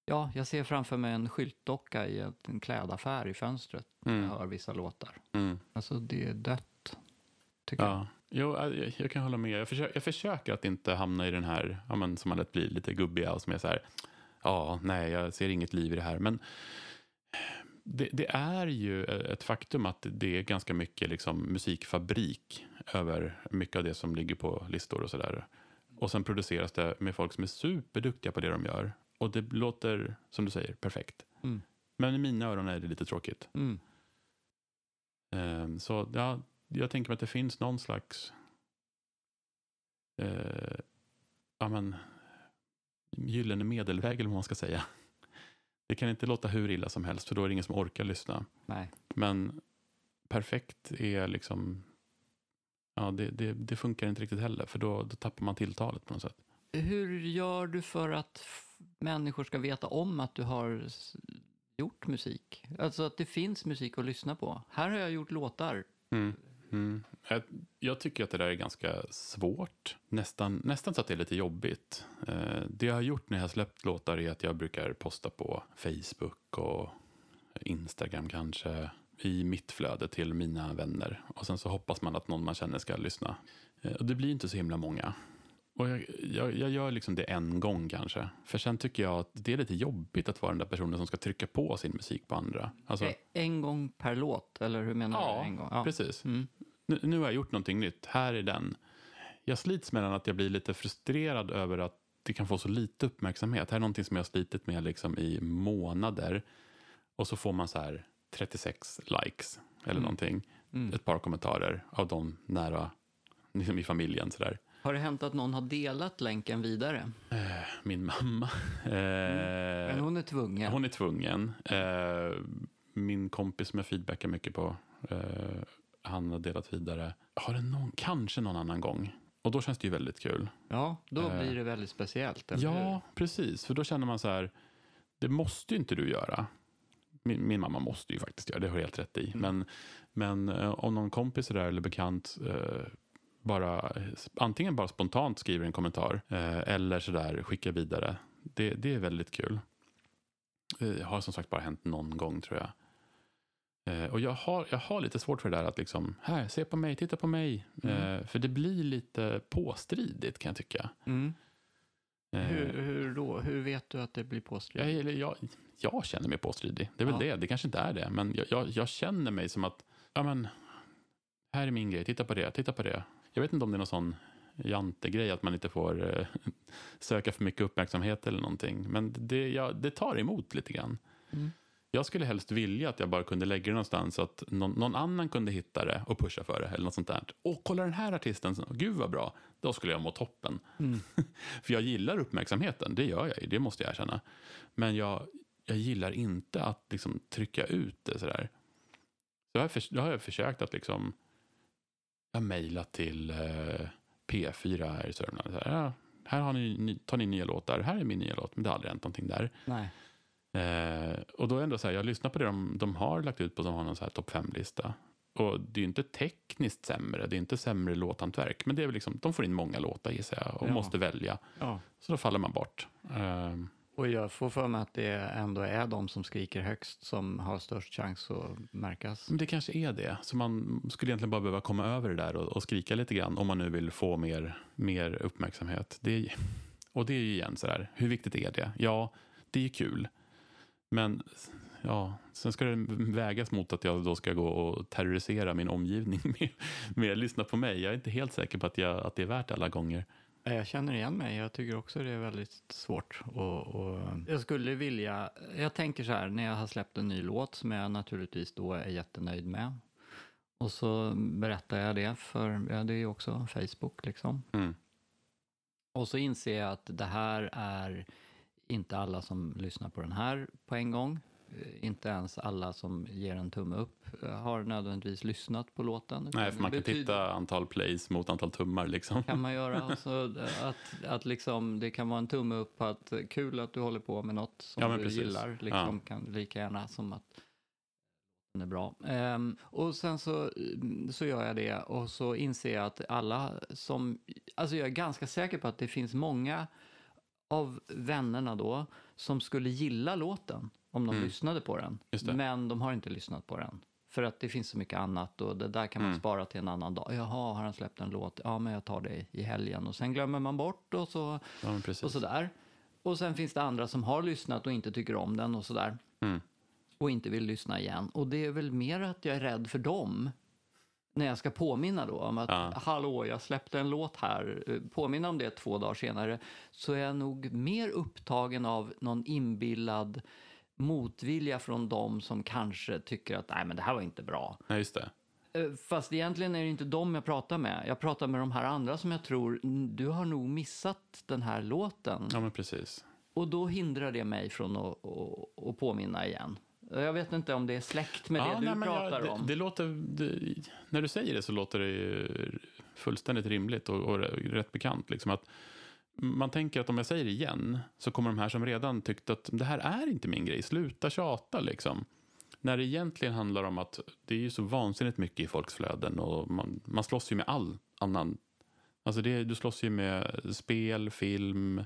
Ja, jag ser framför mig en skyltdocka i en klädaffär i fönstret när jag Mm. hör vissa låtar. Mm. Alltså, det är dött, tycker jag. Ja. Jo, jag, jag kan hålla med. Jag försöker, jag försöker att inte hamna i den här, ja, men, som man lätt blir, lite gubbiga och som är så här, ja, nej, jag ser inget liv i det här. Men det, det är ju ett faktum att det är ganska mycket liksom, musikfabrik över mycket av det som ligger på listor och sådär. Och sen produceras det med folk som är superduktiga på det de gör. Och det låter, som du säger, perfekt. Mm. Men i mina öron är det lite tråkigt. Mm. Ehm, Så ja, jag tänker mig att det finns någon slags eh, ja, men, gyllene medelväg eller vad man ska säga. Det kan inte låta hur illa som helst för då är det ingen som orkar lyssna. Nej. Men perfekt är liksom, ja det, det, det funkar inte riktigt heller för då, då tappar man tilltalet på något sätt. Hur gör du för att människor ska veta om att du har gjort musik? Alltså att det finns musik att lyssna på. Här har jag gjort låtar. Mm. Mm. Jag, jag tycker att det där är ganska svårt. Nästan, nästan så att det är lite jobbigt. Eh, det jag har gjort när jag har släppt låtar är att jag brukar posta på Facebook och Instagram kanske i mitt flöde till mina vänner. Och sen så hoppas man att någon man känner ska lyssna. Eh, och det blir inte så himla många. Och jag, jag, jag gör liksom det en gång kanske. För sen tycker jag att det är lite jobbigt att vara den där personen som ska trycka på sin musik på andra. Alltså, En gång per låt, eller hur menar Ja, du? En gång? precis. Mm. nu, nu har jag gjort någonting nytt, här är den. Jag slits mellan att jag blir lite frustrerad över att det kan få så lite uppmärksamhet. Här är någonting som jag har slitit med liksom i månader. Och så får man så här 36 likes eller Mm. någonting. Mm. Ett par kommentarer av de nära liksom i familjen. Så där. Har det hänt att någon har delat länken vidare? Eh, Min mamma. Eh, Men hon är tvungen. Hon är tvungen. Eh, min kompis som jag feedbackar mycket på, han har delat vidare. Har det någon, kanske någon annan gång. Och då känns det ju väldigt kul. Ja, då blir det väldigt speciellt, eller ja, precis. För då känner man så här, det måste ju inte du göra. Min, min mamma måste ju faktiskt göra det, har helt rätt i. Mm. Men, men om någon kompis är där eller bekant eh, bara, antingen bara spontant skriver en kommentar eh, eller sådär skickar vidare. Det, det är väldigt kul. Det har som sagt bara hänt någon gång tror jag. Eh, och jag har, jag har lite svårt för det där att liksom, här, se på mig, titta på mig. Mm. Eh, för det blir lite påstridigt kan jag tycka. Mm. Eh, Hur, hur då? Hur vet du att det blir jag, påstridigt? eller jag, jag känner mig påstridig. Det är väl Ja. det. Det kanske inte är det. Men jag, jag, jag känner mig som att, ja men, här är min grej. Titta på det, titta på det. Jag vet inte om det är någon sån jantegrej att man inte får eh, söka för mycket uppmärksamhet eller någonting. Men det, ja, det tar emot lite grann. Mm. Jag skulle helst vilja att jag bara kunde lägga det någonstans så att någon, någon annan kunde hitta det och pusha för det. Eller något sånt där. Åh, kolla den här artisten, gud vad bra. Då skulle jag må toppen. Mm. För jag gillar uppmärksamheten, det gör jag ju, det måste jag erkänna. Men jag, jag gillar inte att liksom trycka ut det sådär. Så jag har, för, då har jag försökt att liksom, jag mejlat till eh, P4 här i Sörmland. Så här, ja, här har ni, tar ni nya låtar, här är min nya låt, men det har aldrig hänt någonting där. Nej. Eh, och då är ändå så här, jag lyssnar på det de, de har lagt ut på som har någon så här topp 5-lista. Och det är inte tekniskt sämre, det är inte sämre låthantverk, men det är väl liksom, de får in många låtar gissar jag och Ja. måste välja. Ja. Så då faller man bort. Ehm, och jag får för mig att det ändå är de som skriker högst som har störst chans att märkas. men det kanske är det. Så man skulle egentligen bara behöva komma över det där och, och skrika lite grann om man nu vill få mer, mer uppmärksamhet. Det är, och det är ju igen så där, hur viktigt är det? Ja, det är ju kul. Men ja, sen ska det vägas mot att jag då ska gå och terrorisera min omgivning med, med att lyssna på mig. Jag är inte helt säker på att, jag, att det är värt alla gånger. Eh, Jag känner igen mig. Jag tycker också det är väldigt svårt. Och, och jag skulle vilja... Jag tänker så här, när jag har släppt en ny låt som jag naturligtvis då är jättenöjd med. Och så berättar jag det för, ja, det är ju också Facebook liksom. Mm. Och så inser jag att det här är inte alla som lyssnar på den här på en gång. Eh, inte ens alla som ger en tumme upp eh, har nödvändigtvis lyssnat på låten. Nej, för man kan titta antal plays mot antal tummar liksom. kan man göra. Alltså, att, att liksom, det kan vara en tumme upp på att eh, kul att du håller på med något som Ja, du precis. gillar. Liksom, kan lika gärna som att den är bra. Ehm, och sen så, mm, så gör jag det och så inser jag att alla som... Alltså jag är ganska säker på att det finns många av vännerna då som skulle gilla låten om de Mm. lyssnade på den. Men de har inte lyssnat på den. För att det finns så mycket annat och det där kan man Mm. spara till en annan dag. Jaha, har han släppt en låt? Ja, men jag tar det i helgen. Och sen glömmer man bort och så Ja, och sådär. Och sen finns det andra som har lyssnat och inte tycker om den och sådär. Mm. Och inte vill lyssna igen. Och det är väl mer att jag är rädd för dem. När jag ska påminna då om att Ja. hallå, jag släppte en låt här. Påminna om det två dagar senare. Så är jag nog mer upptagen av någon inbillad motvilja från dem som kanske tycker att nej men det här var inte bra. Nej, just det. Eh, Fast egentligen är det inte dem jag pratar med. Jag pratar med de här andra som jag tror, "Mm, du har nog missat den här låten. Ja, men precis. Och då hindrar det mig från att, att, att påminna igen. Jag vet inte om det är släkt med det du nej, pratar jag, om. Det, det låter, det, när du säger det så låter det ju fullständigt rimligt och, och rätt bekant. Liksom att man tänker att om jag säger det igen så kommer de här som redan tyckt att det här är inte min grej, sluta tjata liksom. När det egentligen handlar om att det är ju så vansinnigt mycket i folks flöden och man, man slåss ju med all annan. Alltså det, du slåss ju med spel, film,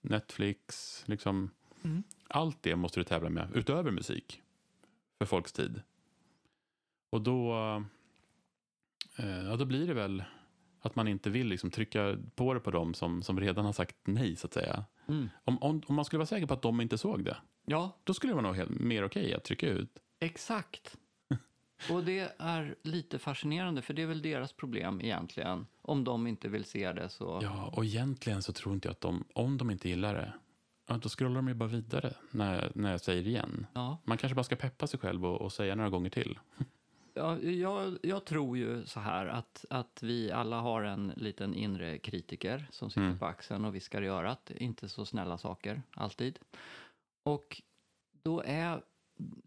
Netflix, liksom. Mm. Allt det måste du tävla med, utöver musik, för folks tid. Och då, eh, ja, då blir det väl att man inte vill liksom trycka på det på dem som, som redan har sagt nej, så att säga. Mm. Om, om, om man skulle vara säker på att de inte såg det, Ja, då skulle det vara nog helt, mer okej att trycka ut. exakt. Och det är lite fascinerande, för det är väl deras problem egentligen. Om de inte vill se det så... Ja, och egentligen så tror inte jag att de, om de inte gillar det, ja, då scrollar de ju bara vidare när, när jag säger igen. Ja. Man kanske bara ska peppa sig själv och, och säga några gånger till. Ja, jag, jag tror ju så här att, att vi alla har en liten inre kritiker som sitter Mm. på axeln och viskar i örat. Inte så snälla saker, alltid. Och då är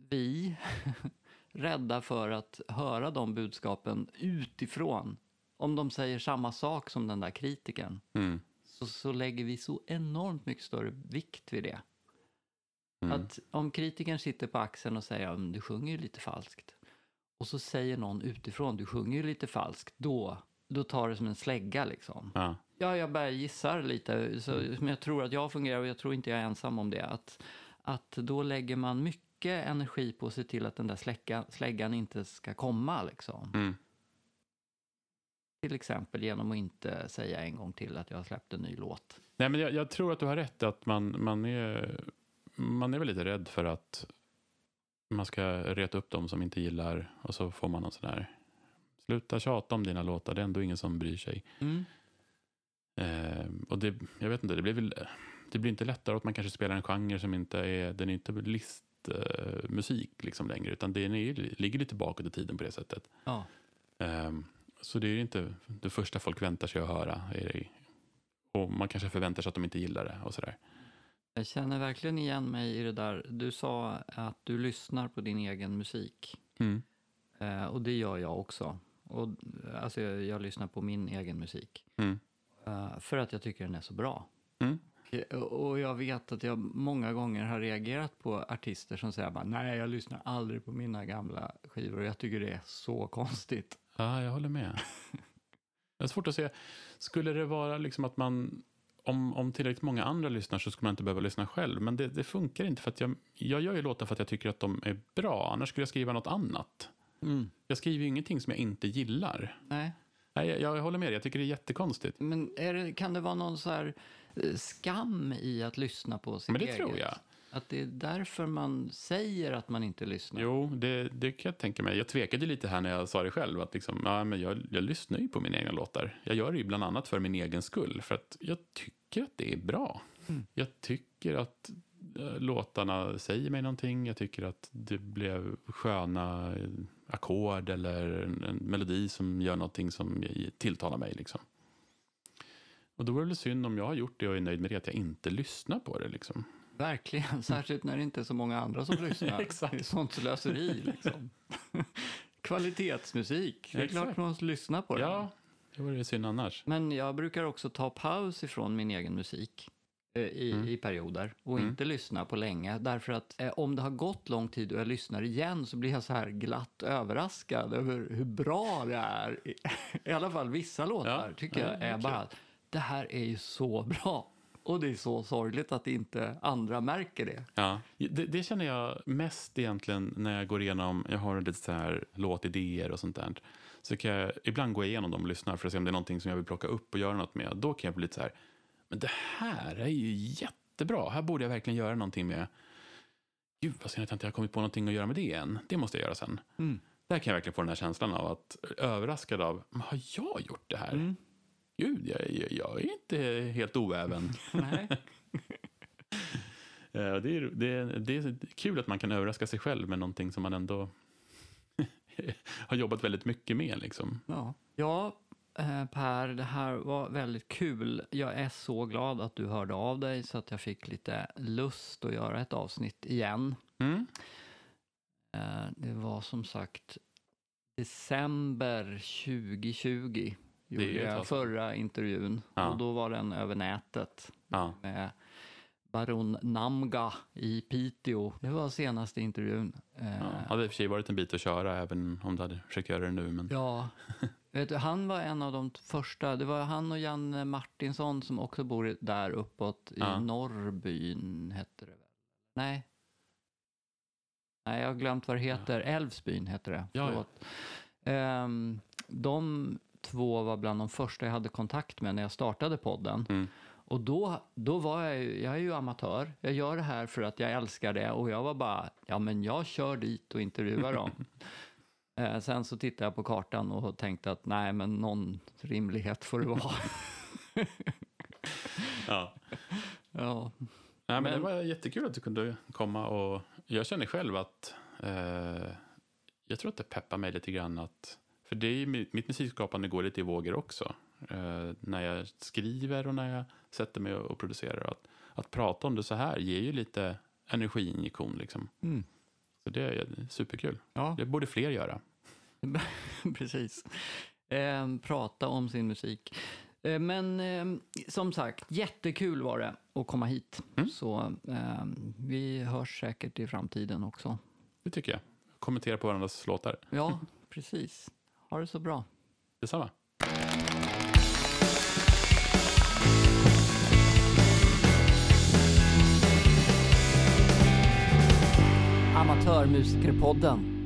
vi rädda för att höra de budskapen utifrån. Om de säger samma sak som den där kritikern Mm. så, så lägger vi så enormt mycket större vikt vid det. Mm. Att om kritikern sitter på axeln och säger att du sjunger ju lite falskt och så säger någon utifrån du sjunger ju lite falskt, då, då tar det som en slägga liksom. Ja. Ja, jag bara gissar lite, så, men jag tror att jag fungerar och jag tror inte jag är ensam om det. Att, att då lägger man mycket energi på att se till att den där slägga, släggan inte ska komma liksom. Mm. Till exempel genom att inte säga en gång till att jag har släppt en ny låt. Nej, men jag, jag tror att du har rätt att man, man, är, man är väl lite rädd för att man ska reta upp dem som inte gillar och så får man någon sån här sluta tjata om dina låtar, det är ändå ingen som bryr sig. Mm. Eh, och det, jag vet inte, det blir väl det blir inte lättare att man kanske spelar en genre som inte är, den är inte listmusik eh, liksom längre, utan den är, ligger lite bakåt i tiden på det sättet. Ja. Eh, så det är inte det första folk väntar sig att höra. Är det, och man kanske förväntar sig att de inte gillar det och sådär. Jag känner verkligen igen mig i det där. Du sa att du lyssnar på din egen musik. Mm. Eh, och det gör jag också. Och, alltså, jag, jag lyssnar på min egen musik. Mm. Eh, för att jag tycker den är så bra. Mm. Och- Och jag vet att jag många gånger har reagerat på artister som säger bara, nej, jag lyssnar aldrig på mina gamla skivor. Jag tycker det är så konstigt. Ja, jag håller med. Det är svårt att se. Skulle det vara liksom att man, om, om tillräckligt många andra lyssnar så skulle man inte behöva lyssna själv. Men det, det funkar inte för att jag, jag gör ju låtar för att jag tycker att de är bra. Annars skulle jag skriva något annat. Jag skriver ju ingenting som jag inte gillar. Nej. Nej, jag, jag håller med dig. Jag tycker det är jättekonstigt. Men är det, kan det vara någon så här eh, skam i att lyssna på sitt Men det eget? tror jag. Att det är därför man säger att man inte lyssnar? Jo, det, det kan jag tänka mig. Jag tvekade lite här när jag sa det själv. Att liksom, ja, men jag, jag lyssnar ju på mina egna låtar. Jag gör det ju bland annat för min egen skull. För att jag tycker att det är bra. Mm. Jag tycker att eh, låtarna säger mig någonting. Jag tycker att det blev sköna eh, ackord eller en, en melodi som gör någonting som tilltalar mig. Liksom. Och då är det väl synd om jag har gjort det och är nöjd med det, att jag inte lyssnar på det. Liksom. Verkligen, särskilt när det inte är så många andra som lyssnar. Exakt. Det är sånt slöseri liksom. Kvalitetsmusik, det är Exakt. klart man måste lyssna på det. Ja, det vore ju synd annars. Men jag brukar också ta paus ifrån min egen musik eh, i, Mm. i perioder och Mm. inte lyssna på länge. Därför att eh, om det har gått lång tid och jag lyssnar igen så blir jag så här glatt överraskad över hur bra det är. I, i alla fall vissa låtar Ja, tycker ja, jag är verkligen. bara, det här är ju så bra. Och det är så sorgligt att inte andra märker det. Ja. Det, det känner jag mest egentligen när jag går igenom, jag har lite så här låtidéer och sånt där. Så kan jag ibland gå igenom dem och lyssna för att se om det är någonting som jag vill plocka upp och göra något med. Då kan jag bli lite så här, men det här är ju jättebra, här borde jag verkligen göra någonting med. Gud vad synd att jag inte har kommit på någonting att göra med det än. Det måste jag göra sen. Mm. Där kan jag verkligen få den här känslan av att överraskad av, "Men har jag gjort det här? Mm. Gud, jag, jag, är inte helt oäven. Nej. Eh, Det är, det, är, det är kul att man kan överraska sig själv med någonting som man ändå har jobbat väldigt mycket med. Liksom. Ja, ja eh, Per, det här var väldigt kul. Jag är så glad att du hörde av dig så att jag fick lite lust att göra ett avsnitt igen. Mm. Eh, Det var som sagt december 2020 Det är gjorde jag förra intervjun Ja. och då var den över nätet Ja. med Baron Namga i Piteå. Det var senaste intervjun. Eh, Ja. Hade i och för sig varit en bit att köra även om du hade försökt göra det nu. Men... Ja, vet du, han var en av de första. Det var han och Janne Martinsson som också bor där uppåt i Ja. Norrbyn, hette det väl? Nej. Nej, jag har glömt vad det heter. Älvsbyn heter det. Ja, ja. Ehm, de två var bland de första jag hade kontakt med när jag startade podden. Mm. Och då, då var jag ju, jag är ju amatör. Jag gör det här för att jag älskar det och jag var bara, ja men jag kör dit och intervjuar dem. Eh, sen så tittade jag på kartan och tänkte att nej, men någon rimlighet får det vara. Ja. ja. Nej, men, det Men- var jättekul att du kunde komma och jag känner själv att eh, jag tror att det peppar mig lite grann att för det är ju, mitt mitt musikskapande går lite i vågor också. Eh, när jag skriver och när jag sätter mig och producerar. Att, att prata om det så här ger ju lite energiinjektion liksom. Mm. Så det är superkul. ja, Det borde fler göra. precis. Eh, prata om sin musik. Eh, men eh, som sagt, jättekul var det att komma hit. Mm. Så eh, vi hörs säkert i framtiden också. Det tycker jag. Kommentera på varandras låtar. Ja, precis. Ha det så bra. Detsamma. Amatörmusikerpodden